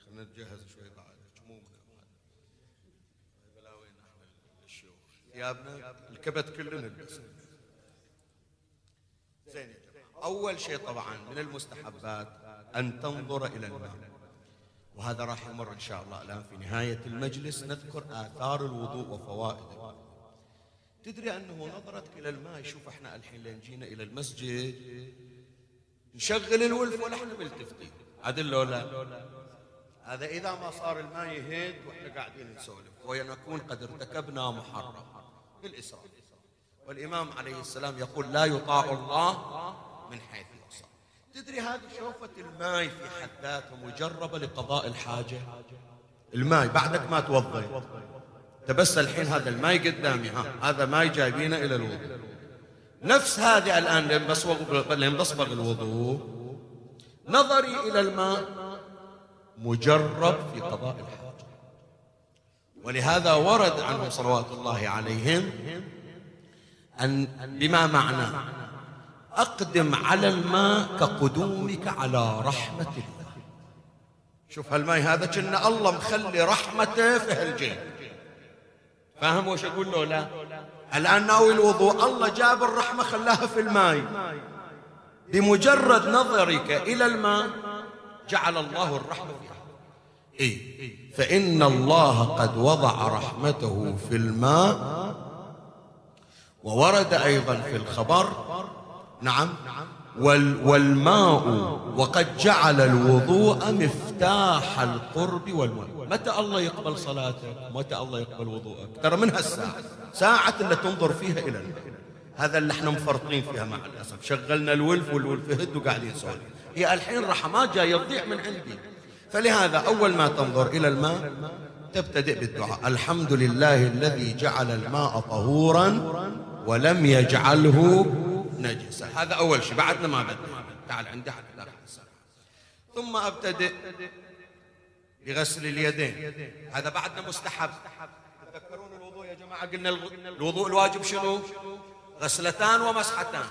خلينا نتجهز شوي بعد. همومنا بلاوين إحنا الشيوخ ثيابنا الكبت كله زين أول شيء طبعا من المستحبات أن تنظر إلى الماء. وهذا راح يمر إن شاء الله. الآن في نهاية المجلس نذكر آثار الوضوء وفوائده. تدري أنه نظرتك إلى الماء؟ شوف إحنا الحين لين جينا إلى المسجد. نشغل الولف ولا إحنا ملتفتين. عدل لو لا؟ هذا إذا ما صار الماء يهد وإحنا قاعدين نسولف. ونكون قد ارتكبنا محرم. بالإسراف والإمام عليه السلام يقول لا يطاع الله من حيث يوصى تدري هذه شوفة الماء في حد ذاتها مجربة لقضاء الحاجة؟ الماء بعدك ما توضي. بس الحين هذا الماي قدامي ها هذا ماي جايبينه إلى الوضوء. نفس هذه الآن لين بصبغ الوضوء نظري إلى الماء مجرب في قضاء الحاجة. ولهذا ورد عنهم صلوات الله عليهم أن بما معناه؟ أقدم على الماء كقدومك على رحمة الله. شوف هالماء هذا كنا الله مخلي رحمته في هالجيب فاهم وش أقول له لا الآن ناوي الوضوء. الله جاب الرحمة خلاها في الماء. بمجرد نظرك إلى الماء جعل الله الرحمة فيها. إيه. فإن الله قد وضع رحمته في الماء وورد أيضا في الخبر. نعم. والماء وقد جعل الوضوء مفتاح القرب والماء متى الله يقبل صلاتك؟ متى الله يقبل وضوءك؟ ترى من هالساعة؟ ساعة اللي تنظر فيها إلى الماء هذا اللي إحنا مفرطين فيها مع الأسف. شغلنا الولف والولف. هد وقاعدين نسولف هي الحين رحمات جاية تضيع من عندي. فلهذا أول ما تنظر إلى الماء تبتدئ بالدعاء. الحمد لله الذي جعل الماء طهورا ولم يجعله نجسا. هذا أول شيء. بعدنا ما بدنا تعال عندي حتى ثم أبتدئ بغسل اليدين. هذا بعدنا مستحب. تذكرون الوضوء يا جماعة؟ قلنا الوضوء الواجب شنو؟ غسلتان ومسحتان.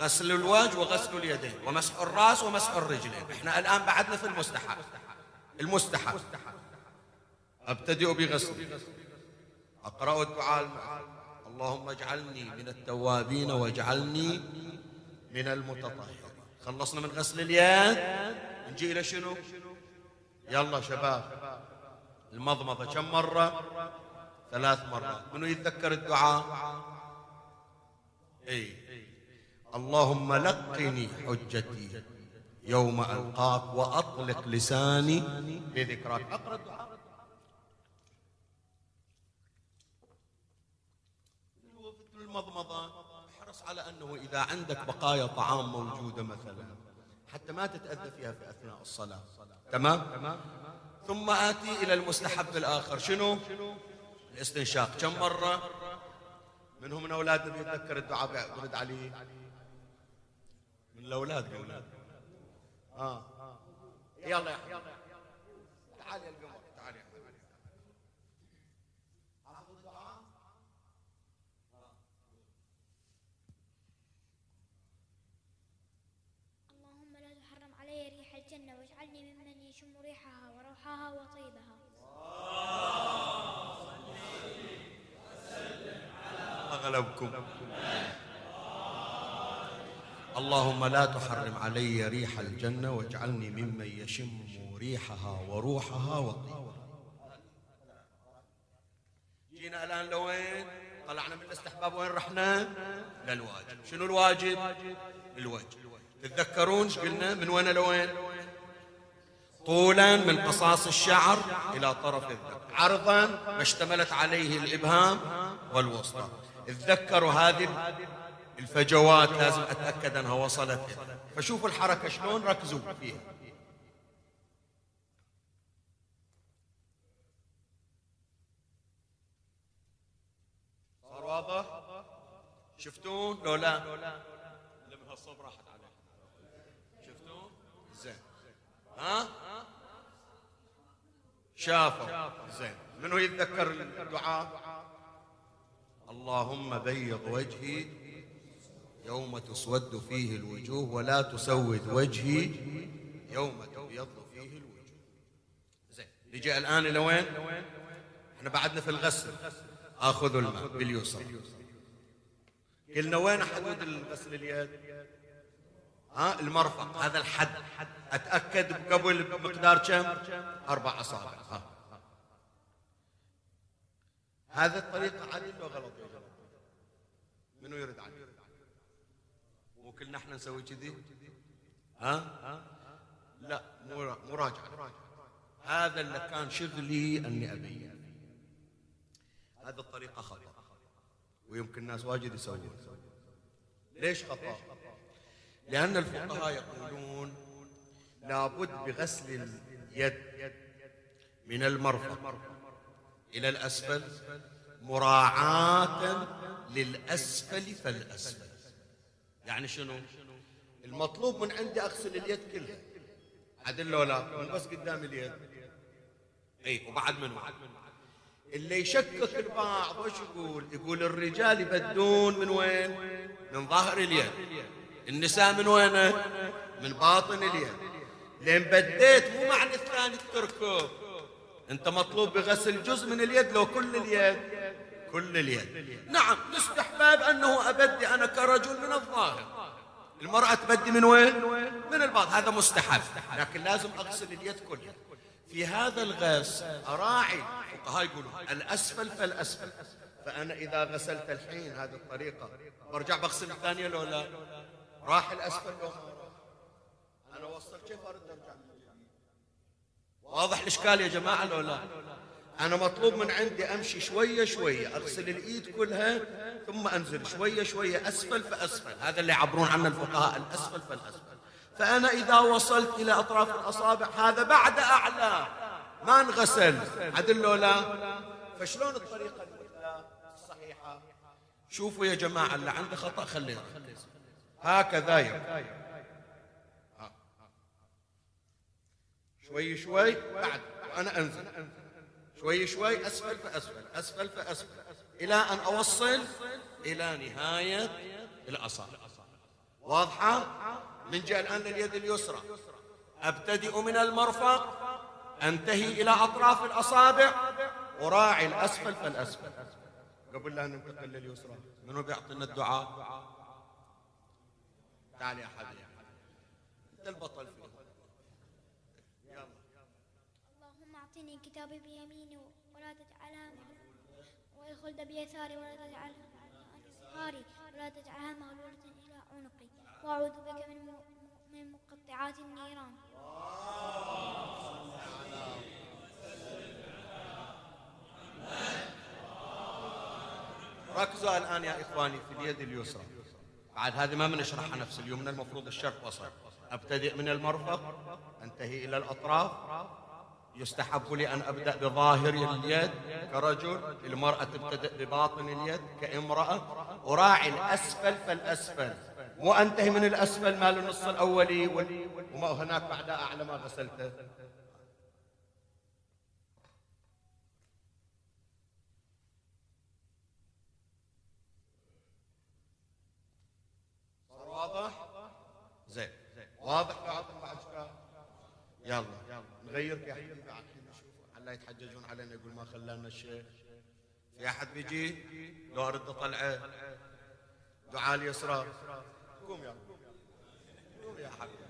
غسل الوجه وغسل اليدين ومسح الراس ومسح الرجلين. إحنا الآن بعدنا في المستحب المستحب. أبتدئ بغسل. أقرأ الدعاء اللهم اجعلني من التوابين واجعلني من المتطهرين. خلصنا من غسل اليد. نجي إلى شنو؟ يلا شباب المضمضة كم مرة؟ ثلاث مرات. منو يتذكر الدعاء؟ اي اللهم لقني حجتي يوم ألقاك وأطلق لساني بذكراك. أقرأ الدعاء. المضمضة احرص على أنه إذا عندك بقايا طعام موجودة مثلا حتى ما تتأذى فيها في أثناء الصلاة. تمام؟ ثم آتي إلى المستحب الآخر. شنو؟ الاستنشاق. كم مرة؟ منهم من أولادنا بيتذكر الدعاء برد عليه. من الأولاد أولاد آه. يلا حبيبي تعال يا القمر تعال يا حبيبي اللهم لا تحرم علي ريح الجنة واجعلني ممن يشم وروحها وطيبها أغلبكم اللهم لا تحرم علي ريح الجنة واجعلني ممن يشم ريحها وروحها وطيبها. جينا الآن لوين؟ طلعنا من الاستحباب وين رحنا؟ للواجب. شنو الواجب؟ الوجه تتذكرون قلنا؟ من وين لوين؟ طولا من قصاص الشعر إلى طرف الذقن عرضا ما اشتملت عليه الإبهام والوسطى. تذكروا هذه الفجوات لازم أتأكد أنها وصلت فشوفوا الحركة شلون ركزوا فيها. صار واضح؟ شفتون؟ لو لا. اللي من هالصوب راحت عليه شفتون زين ها؟ شافوا زين. منو يتذكر الدعاء؟ اللهم بيض وجهي يوم تسود فيه الوجوه ولا تسود وجهي يوم تبيض فيه الوجوه. زين. نجي الآن إلى وين؟ إحنا بعدنا في الغسل. آخذ الماء باليسر قلنا وين حدود الغسل اليد؟ ها المرفق هذا الحد. أتأكد قبل بمقدار كم؟ أربع أصابع. ها. هذا الطريقة عدل ولا غلط؟ منو يرد علي مو كلنا إحنا نسوي كذي؟ ها؟ لا مراجعة هذا اللي كان شغلي أني أبين. هذه الطريقة خطأ. ويمكن الناس واجد يسوون. ليش خطأ؟ لأن الفقهاء يقولون لابد بغسل اليد من المرفق إلى الأسفل مراعاة للأسفل فالأسفل. يعني شنو؟ المطلوب من عندي أغسل اليد كلها. عدل ولا؟ من بس قدام اليد. إي وبعد من بعد اللي يشكك البعض وش يقول؟ يقول الرجال يبدون من وين؟ من ظهر اليد. النساء من وين؟ من باطن اليد. لين بديت مو معنى الثاني تتركه. انت مطلوب بغسل جزء من اليد لو كل اليد. كل اليد. نعم الاستحباب أنه أبدي أنا كرجل من الظاهر. المرأة تبدي من وين؟ من الباطن. هذا مستحب. لكن لازم أغسل اليد كلها. في هذا الغسل أراعي الفقهاء يقولون الأسفل فالأسفل. فأنا إذا غسلت الحين هذه الطريقة برجع بغسل الثانية لو لا؟ راح الأسفل أنا وصل كيف أرد أرجع. واضح الإشكال يا جماعة لو لا؟ أنا مطلوب من عندي أمشي شوية شوية أغسل الإيد كلها ثم أنزل شوية شوية أسفل فأسفل. هذا اللي يعبرون عنه الفقهاء الأسفل فالأسفل. فأنا إذا وصلت إلى أطراف الأصابع هذا بعد أعلى. ما انغسل. عدل لو لا؟ فشلون الطريقة الصحيحة؟ شوفوا يا جماعة اللي عنده خطأ خليه. هكذا يبقى. شوي شوي بعد. وأنا أنزل. شوي شوي أسفل فأسفل. أسفل فأسفل. إلى أن أوصل إلى نهاية الأصابع واضحة؟ من جاء الآن لليد اليسرى. أبتدئ من المرفق أنتهي إلى أطراف الأصابع. أراعي الأسفل فالأسفل. قبل لا ننتقل لليسرى. منو بيعطينا الدعاء؟ تعال يا حبيبي. أنت البطل فيه. يلا. اللهم أعطني كتابي بيميني ولا تجعلها والخلد بيساري ولا تجعلها عن يساري ولا تجعلها مغلولة إلى عنقي. وأعوذ بك من من مقطعات النيران. ركزوا الآن يا إخواني في اليد اليسرى. بعد هذه ما بنشرحها نفس اليمنى المفروض الشرق وسط أبتدئ من المرفق أنتهي إلى الأطراف. يستحب لي أن أبدأ بظاهر اليد كرجل المرأة تبتدئ بباطن اليد كامرأة. أراعي الأسفل فالأسفل. مو أنتهي من الأسفل مال النص الأولي وما هناك بعد أعلى ما غسلته صار واضح؟ زين. واضح بعد شوي يلا. نغير يا نشوف على يتحججون علينا يقول ما خلانا الشيخ في أحد بيجي؟ لو أرد اطلعه دعاء اليسرى. قوم يا. قوم يا حبيبي.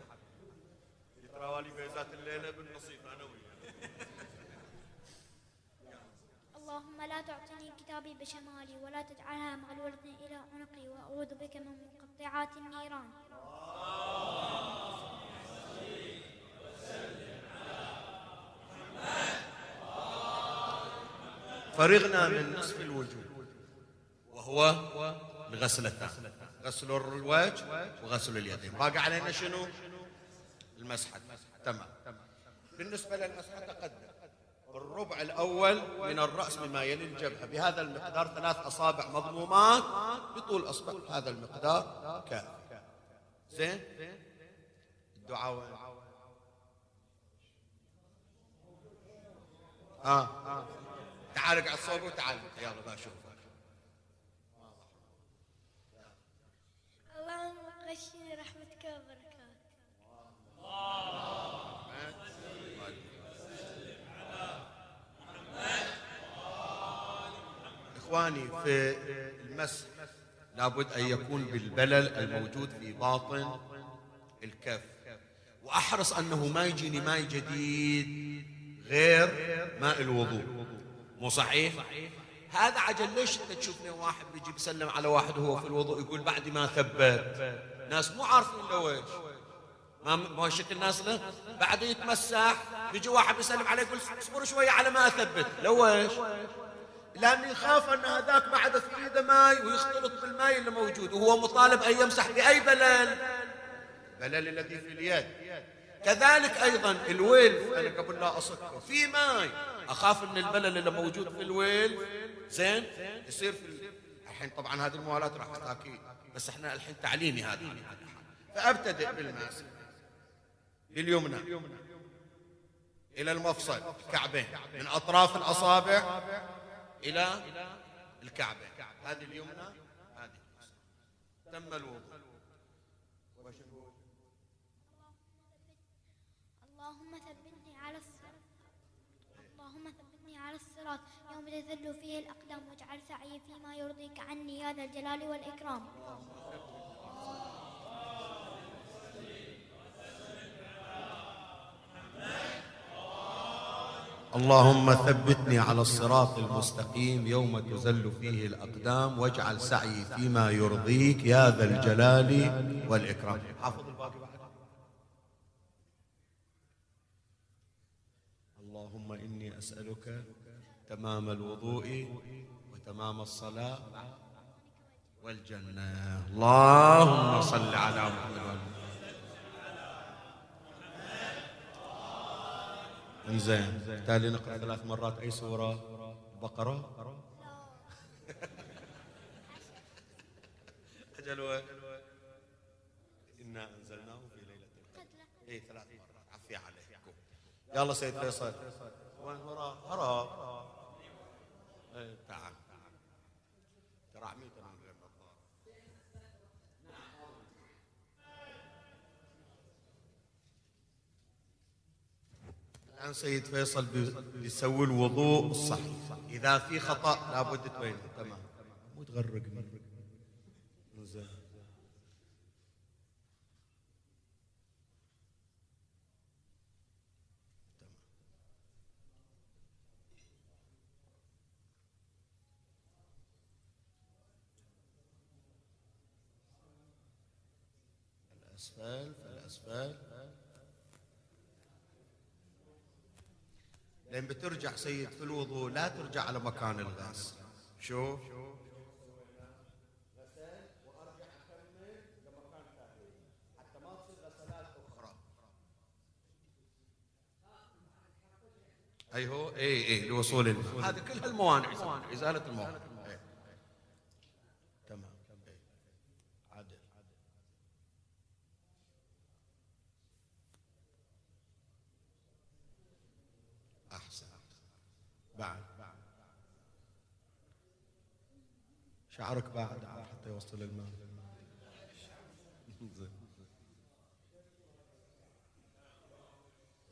يتراوالي بيزات الليلة بالنصيب أنا وياه اللهم لا تعطني كتابي بشمالي ولا تجعلها مغلولة إلى عنقي وأعوذ بك من مقطعات النيران. فرغنا من نصف الوجود وهو الغسلتان غسل الوجه وغسل اليدين. باقي علينا شنو؟ المسحة. تمام. بالنسبة للمسحة تقدم. الربع الأول من الرأس بما يلي الجبهة. بهذا المقدار ثلاث أصابع مضمومات بطول أصبع. هذا المقدار كافي زين؟ الدعاء وين؟ ها تعال اقعد صوب وتعال. يلا بشوفك اللهم غشني رحمتك وبركاتك. إخواني في المسح لابد أن يكون بالبلل الموجود في باطن الكف. وأحرص أنه ما يجيني ماء جديد غير ماء الوضوء. مو صحيح؟ هذا عجل. ليش أنت تشوفني واحد بيجي بيسلم على واحد وهو في الوضوء يقول بعد ما ثبت. ناس مو عارفين لو إيش ما ما شكل الناس له؟ بعد يتمسح بيجي واحد بيسلم عليه يقول اصبر شوية على ما أثبت. لو إيش لاني يخاف أن هذاك بعد في إيده ماي ويختلط بالماي اللي موجود وهو مطالب أن يمسح بأي بلل بلل الذي في اليد. كذلك أيضا الويل. أنا قبل لا اصكه في ماي. أخاف إن البلل اللي موجود في الويل زين؟ يصير في ال- الحين طبعا هذه الموالاه راح تحكي بس إحنا الحين تعليمي هذا. فأبتدئ بالمس باليمنى إلى المفصل. الكعبين من أطراف الأصابع إلى الكعبين هذه اليمنى هذه. تم الوضوء؟ اللهم ثبتني على الصراط اللهم ثبتني على الصراط يوم تذل فيه الأقدام واجعل سعي فيما يرضيك عني يا ذا الجلال والإكرام اللهم ثبتني على الصراط المستقيم يوم تزل فيه الأقدام واجعل سعي فيما يرضيك يا ذا الجلال والإكرام. اللهم إني أسألك تمام الوضوء وتمام الصلاة والجنة. اللهم صل على محمد. انزين. بالتالي نقرأ ثلاث مرات. أي سورة؟ البقره أجل إنا أنزلناه في ليلة القدر. اي ثلاث مرات. عفي عليكم. يلا سيد فيصل. وين؟ وراه هرب إيه تعال ترى عميت أنا من غير نظاره الآن سيد فيصل بي- بيسوي الوضوء الصحيح. إذا في خطأ لابد تبينه تمام. مو تغرقني زين الأسفل. لأن بترجع سيد في الوضوء لا ترجع على مكان الغاز. شوف اي هو اي اي لوصول هذه كلها الموانع إزالة الموانع إيه. تمام إيه. عدل احسن بعد شعرك بعد حتى يوصل الماء.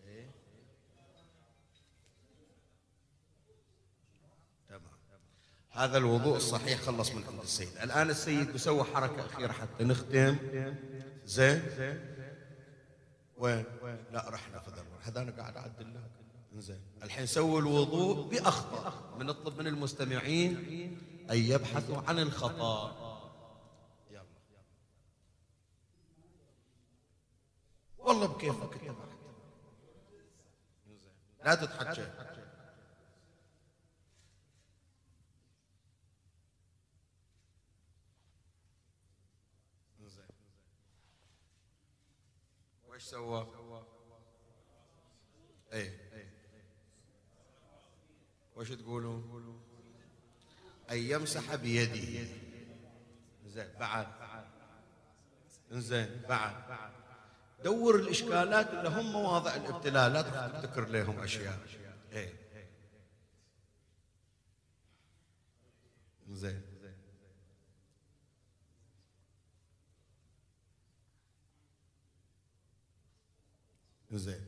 إيه. تمام. هذا الوضوء الصحيح خلص من عند السيد. الآن السيد بيسوي حركة أخيرة حتى نختم. زين؟ وين؟ لا رحنا في ذا هذا أنا قاعد أعدل لك. زين. الحين سووا الوضوء بأخطاء بنطلب من المستمعين أن يبحثوا عن الخطأ والله بكيفك انت. لا تتحكى زين. وش سوى؟ إيه وش تقولون؟ أن يمسح بيده. زين بعد. زين بعد. دور الإشكالات اللي هم مواضع الابتلاء لا تذكر لهم أشياء. إيه. زين زين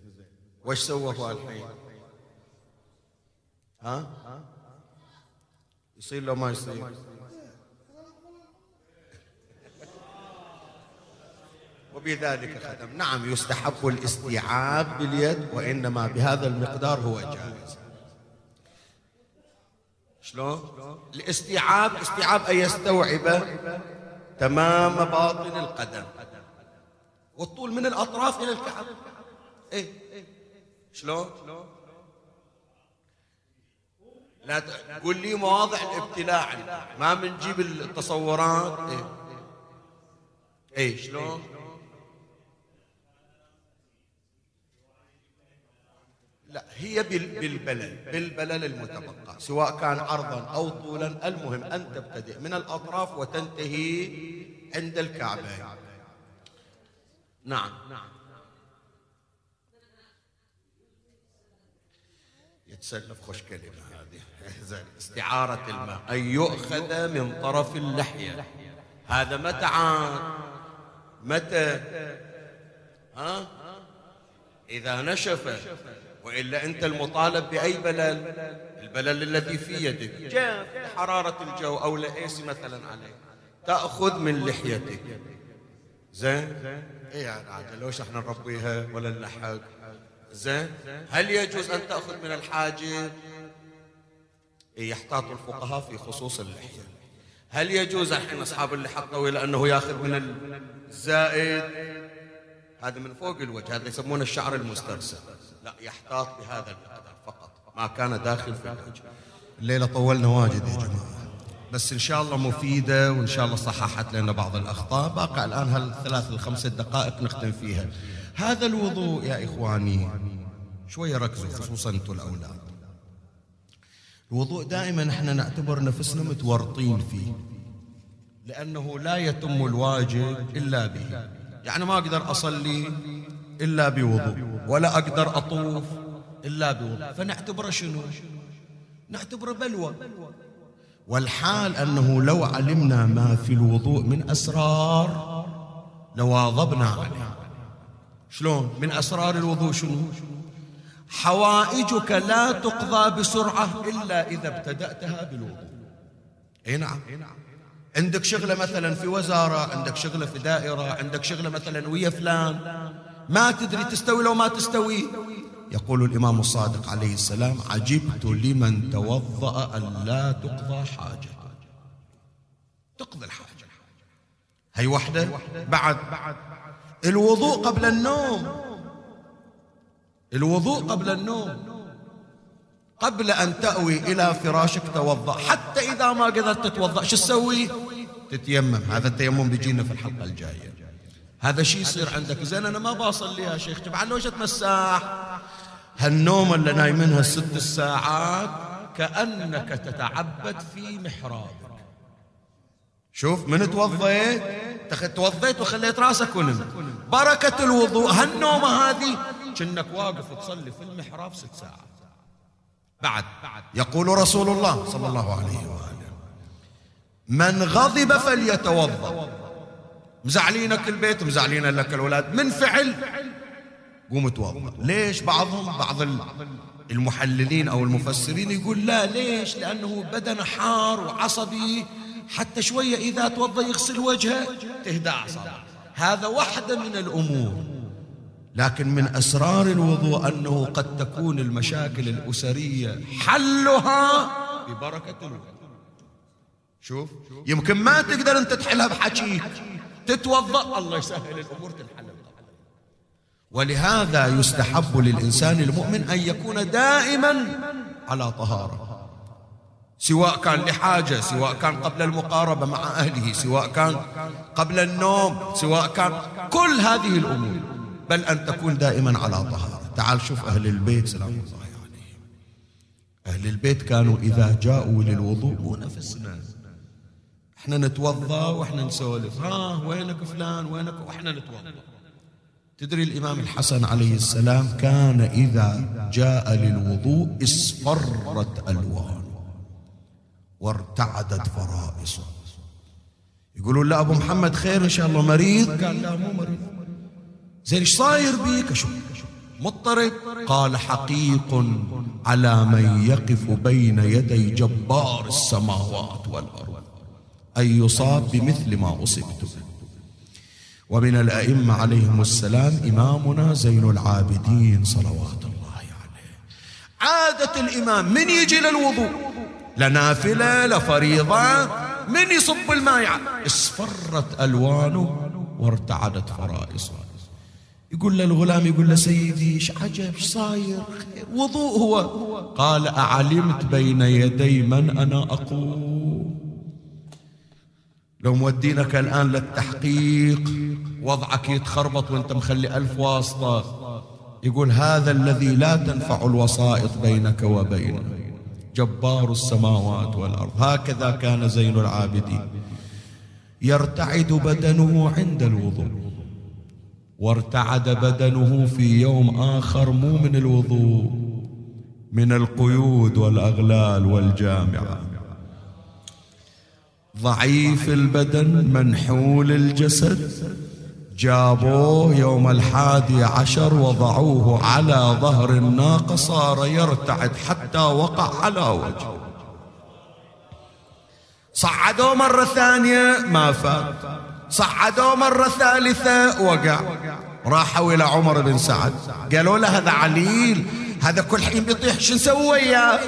وش سوى هو الحين؟ ها؟ يصير لو ما يصير؟ وبذلك ختم نعم يستحب الاستيعاب باليد وإنما بهذا المقدار هو جائز شلون؟ الاستيعاب استيعاب أن يستوعب تمام باطن القدم والطول من الأطراف إلى الكعب إيه شلون؟ لا تقول لي مواضع الابتلاع. ما بنجيب التصورات. إيه. إيه شلون؟ لا هي بال- بالبلل بالبلل المتبقى سواء كان عرضا أو طولا. المهم أن تبتدئ من الأطراف وتنتهي عند الكعبين نعم. يتسلف خوش كلمة هذه. استعارة الماء. أن يؤخذ من طرف اللحية. هذا متى عاد؟ متى؟ ها؟ إذا نشف. وإلا أنت المطالب بأي بلل البلل الذي في يدك. جاء حرارة الجو أو لئيس مثلا عليك تأخذ من لحيتك. زين؟ يعني عاد لوش إحنا نربيها ولا نلحق. زين؟ هل يجوز أن تأخذ من الحاجب؟ إيه، يحتاط الفقهاء في خصوص اللحية. هل يجوز الحين أصحاب اللحى الطويلة أنه يأخذ من الزائد؟ هذا من فوق الوجه هذا يسمونه الشعر المسترسل. لا يحتاط بهذا المقدار فقط ما كان داخل في الوجه. الليلة طولنا واجد يا جماعة. بس إن شاء الله مفيدة وإن شاء الله صححت لنا بعض الأخطاء. باقي الآن هالثلاث الخمس دقائق نختم فيها. هذا الوضوء يا إخواني شوية ركزوا خصوصا أنتم الأولاد. الوضوء دائما إحنا نعتبر نفسنا متورطين فيه. لأنه لا يتم الواجب إلا به. يعني ما أقدر أصلي إلا بوضوء ولا أقدر أطوف إلا بوضوء. فنعتبره شنو؟ نعتبره بلوى. والحال أنه لو علمنا ما في الوضوء من أسرار لواظبنا عليه. شلون؟ من أسرار الوضوء شنو؟ حوائجك لا تقضى بسرعة إلا إذا ابتدأتها بالوضوء. أي نعم. عندك شغلة مثلا في وزارة عندك شغلة في دائرة عندك شغلة مثلا ويا فلان. ما تدري تستوي لو ما تستوي. يقول الإمام الصادق عليه السلام عجبت لمن توضأ أن لا تقضى حاجة. تقضي الحاجة. هي وحدة بعد. الوضوء قبل النوم. الوضوء قبل النوم. قبل أن تأوي إلى فراشك توضأ. حتى إذا ما قدرت تتوضأ شو تسوي؟ تتيمم. هذا التيمم بيجينا في الحلقة الجاية. هذا شيء يصير عندك زين. أنا ما بصلي يا شيخ. تبع لوش تمساح هالنوم اللي نايمينها الست الساعات كأنك تتعبد في محرابك شوف من توضيت؟ توضيت وخليت راسك ونمت. بركة الوضوء. هالنومة هذه كأنك واقف تصلي في المحراب ست ساعات. بعد يقول رسول الله صلى الله عليه وآله من غضب فليتوضأ. مزعلينك البيت مزعلين لك الأولاد. من فعل؟ قوم توضأ. ليش؟ بعضهم بعض المحللين أو المفسرين يقول لا ليش؟ لأنه بدن حار وعصبي. حتى شوية إذا توضأ يغسل وجهه تهدى أعصابه. هذا واحدة من الأمور. لكن من أسرار الوضوء أنه قد تكون المشاكل الأسرية حلها ببركة الوضوء شوف يمكن ما تقدر أنت تحلها بحكيك تتوضأ الله يسهل الأمور تنحل. ولهذا يستحب للإنسان المؤمن أن يكون دائما على طهارة. سواء كان لحاجة سواء كان قبل المقاربة مع أهله سواء كان قبل النوم سواء كان كل هذه الأمور. بل أن تكون دائما على طهارة. تعال شوف أهل البيت سلام الله عليهم. أهل البيت كانوا إذا جاءوا للوضوء مو نفسنا. إحنا نتوضأ وإحنا نسولف. ها وينك فلان؟ وينك؟ وإحنا نتوضأ. تدري الإمام الحسن عليه السلام كان إذا جاء للوضوء اصفرت ألوانه. وارتعدت فرائصه. يقولون لا أبو محمد خير إن شاء الله مريض. قال لا مو مريض. زين إيش صاير بيك؟ أشوف مضطرب. قال حقيق على من يقف بين يدي جبار السماوات والأرض. ان يصاب بمثل ما أصبت به. ومن الأئمة عليهم السلام إمامنا زين العابدين صلوات الله عليه. عادة الإمام من يجي للوضوء؟ لنافلة لفريضة. من يصب الماء اصفرت ألوانه وارتعدت فرائصه. يقول له الغلام يقول له سيدي إيش عجب؟ إيش صاير؟ وضوء هو. قال أعلمت بين يدي من أنا أقوم. لو مودينك الآن للتحقيق وضعك يتخربط وأنت مخلي ألف واسطة يقول هذا الذي لا تنفع الوسائط بينك وبينه. جبار السماوات والأرض. هكذا كان زين العابدين. يرتعد بدنه عند الوضوء. وارتعد بدنه في يوم آخر مو من الوضوء من القيود والأغلال والجامعة. ضعيف البدن منحول الجسد. جابوه يوم الحادي عشر وضعوه على ظهر الناقة صار يرتعد حتى وقع على وجهه. صعدوه مرة ثانية ما فات. صعدوه مرة ثالثة وقع. راحوا إلى عمر بن سعد. قالوا له هذا عليل. هذا كل حين بيطيح شو نسوي وياه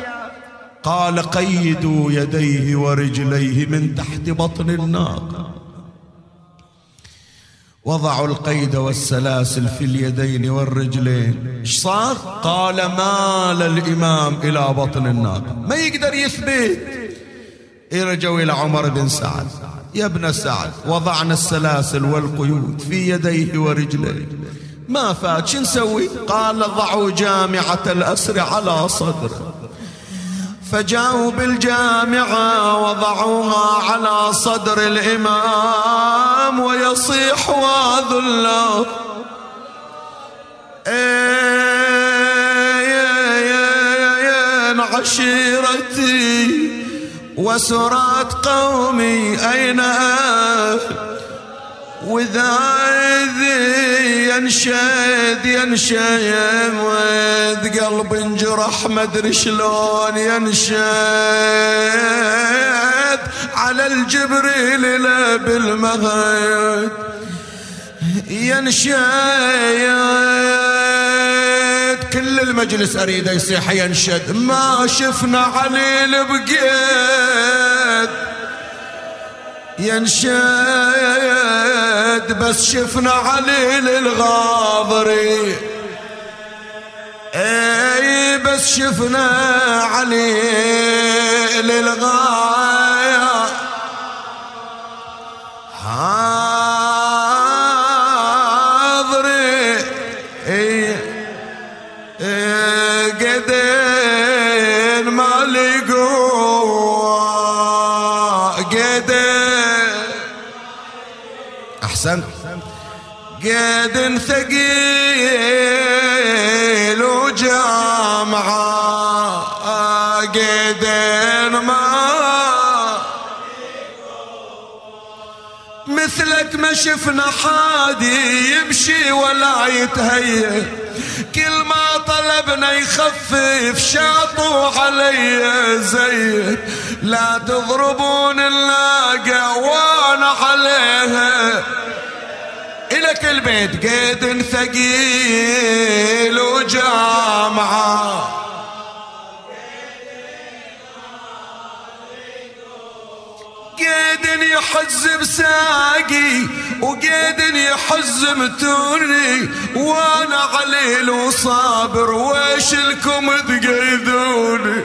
قال قيدوا يديه ورجليه من تحت بطن الناقة. وضعوا القيد والسلاسل في اليدين والرجلين. إيش صار؟ قال مال الامام إلى بطن الناقة. ما يقدر يثبت. رجعوا إلى عمر بن سعد. يا ابن سعد وضعنا السلاسل والقيود في يديه ورجليه. ما فات شو نسوي؟ قال ضعوا جامعة الأسر على صدره. فجاءوا بالجامعة وضعوها على صدر الإمام ويصيح واذله عشيرتي وسرات قومي أين وإذا ينشد ينشد قلب انجرح مدري شلون ينشد على الجبريل لا بالمهد ينشد. كل المجلس أريد يصيح ينشد. ما شفنا علي بقيد ينشد بس شفنا علي الغاضري إي بس شفنا علي للغاية حاضري احسنت قد ثقيل وجامعة قد ما مثلك ما شفنا حادي يمشي ولا يتهيأ. كل ما طلبنا يخفف شاطوا علي زي. لا تضربون اللاقة وأنا عليها. إلك البيت قيد ثقيل وجامعة قيد يحز بساقي وقيد يحز متوني وأنا عليل وصابر ويش لكم تقيدوني؟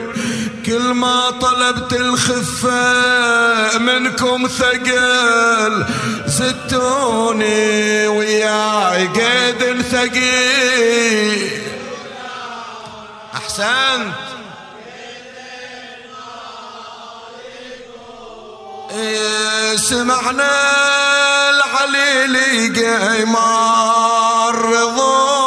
كل ما طلبت الخفة منكم ثقل زدتوني وياي قيد ثقيل أحسنت. إيه سمعنا العليل قيمار رضونا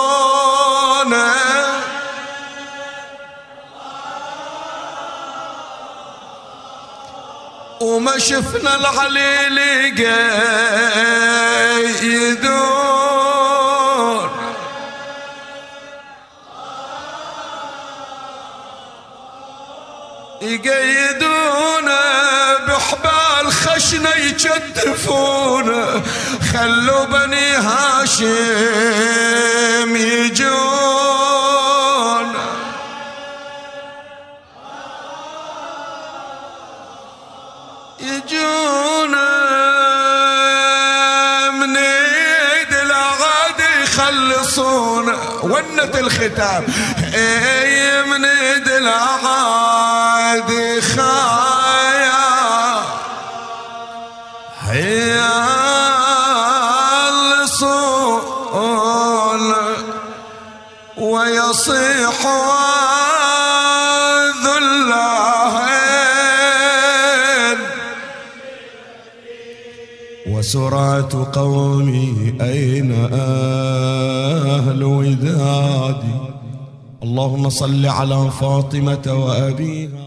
شفنا العليل قيدون يقيدونا بحبال خشنة يجدفونا. خلوا بني هاشم يجون. يخلصونا ونت الختام. أي من ايد الاغاد خايا. يخلصونا ويصيح وسرعة قومي أين أهل ودادي؟ اللهم صل على فاطمة وأبيها.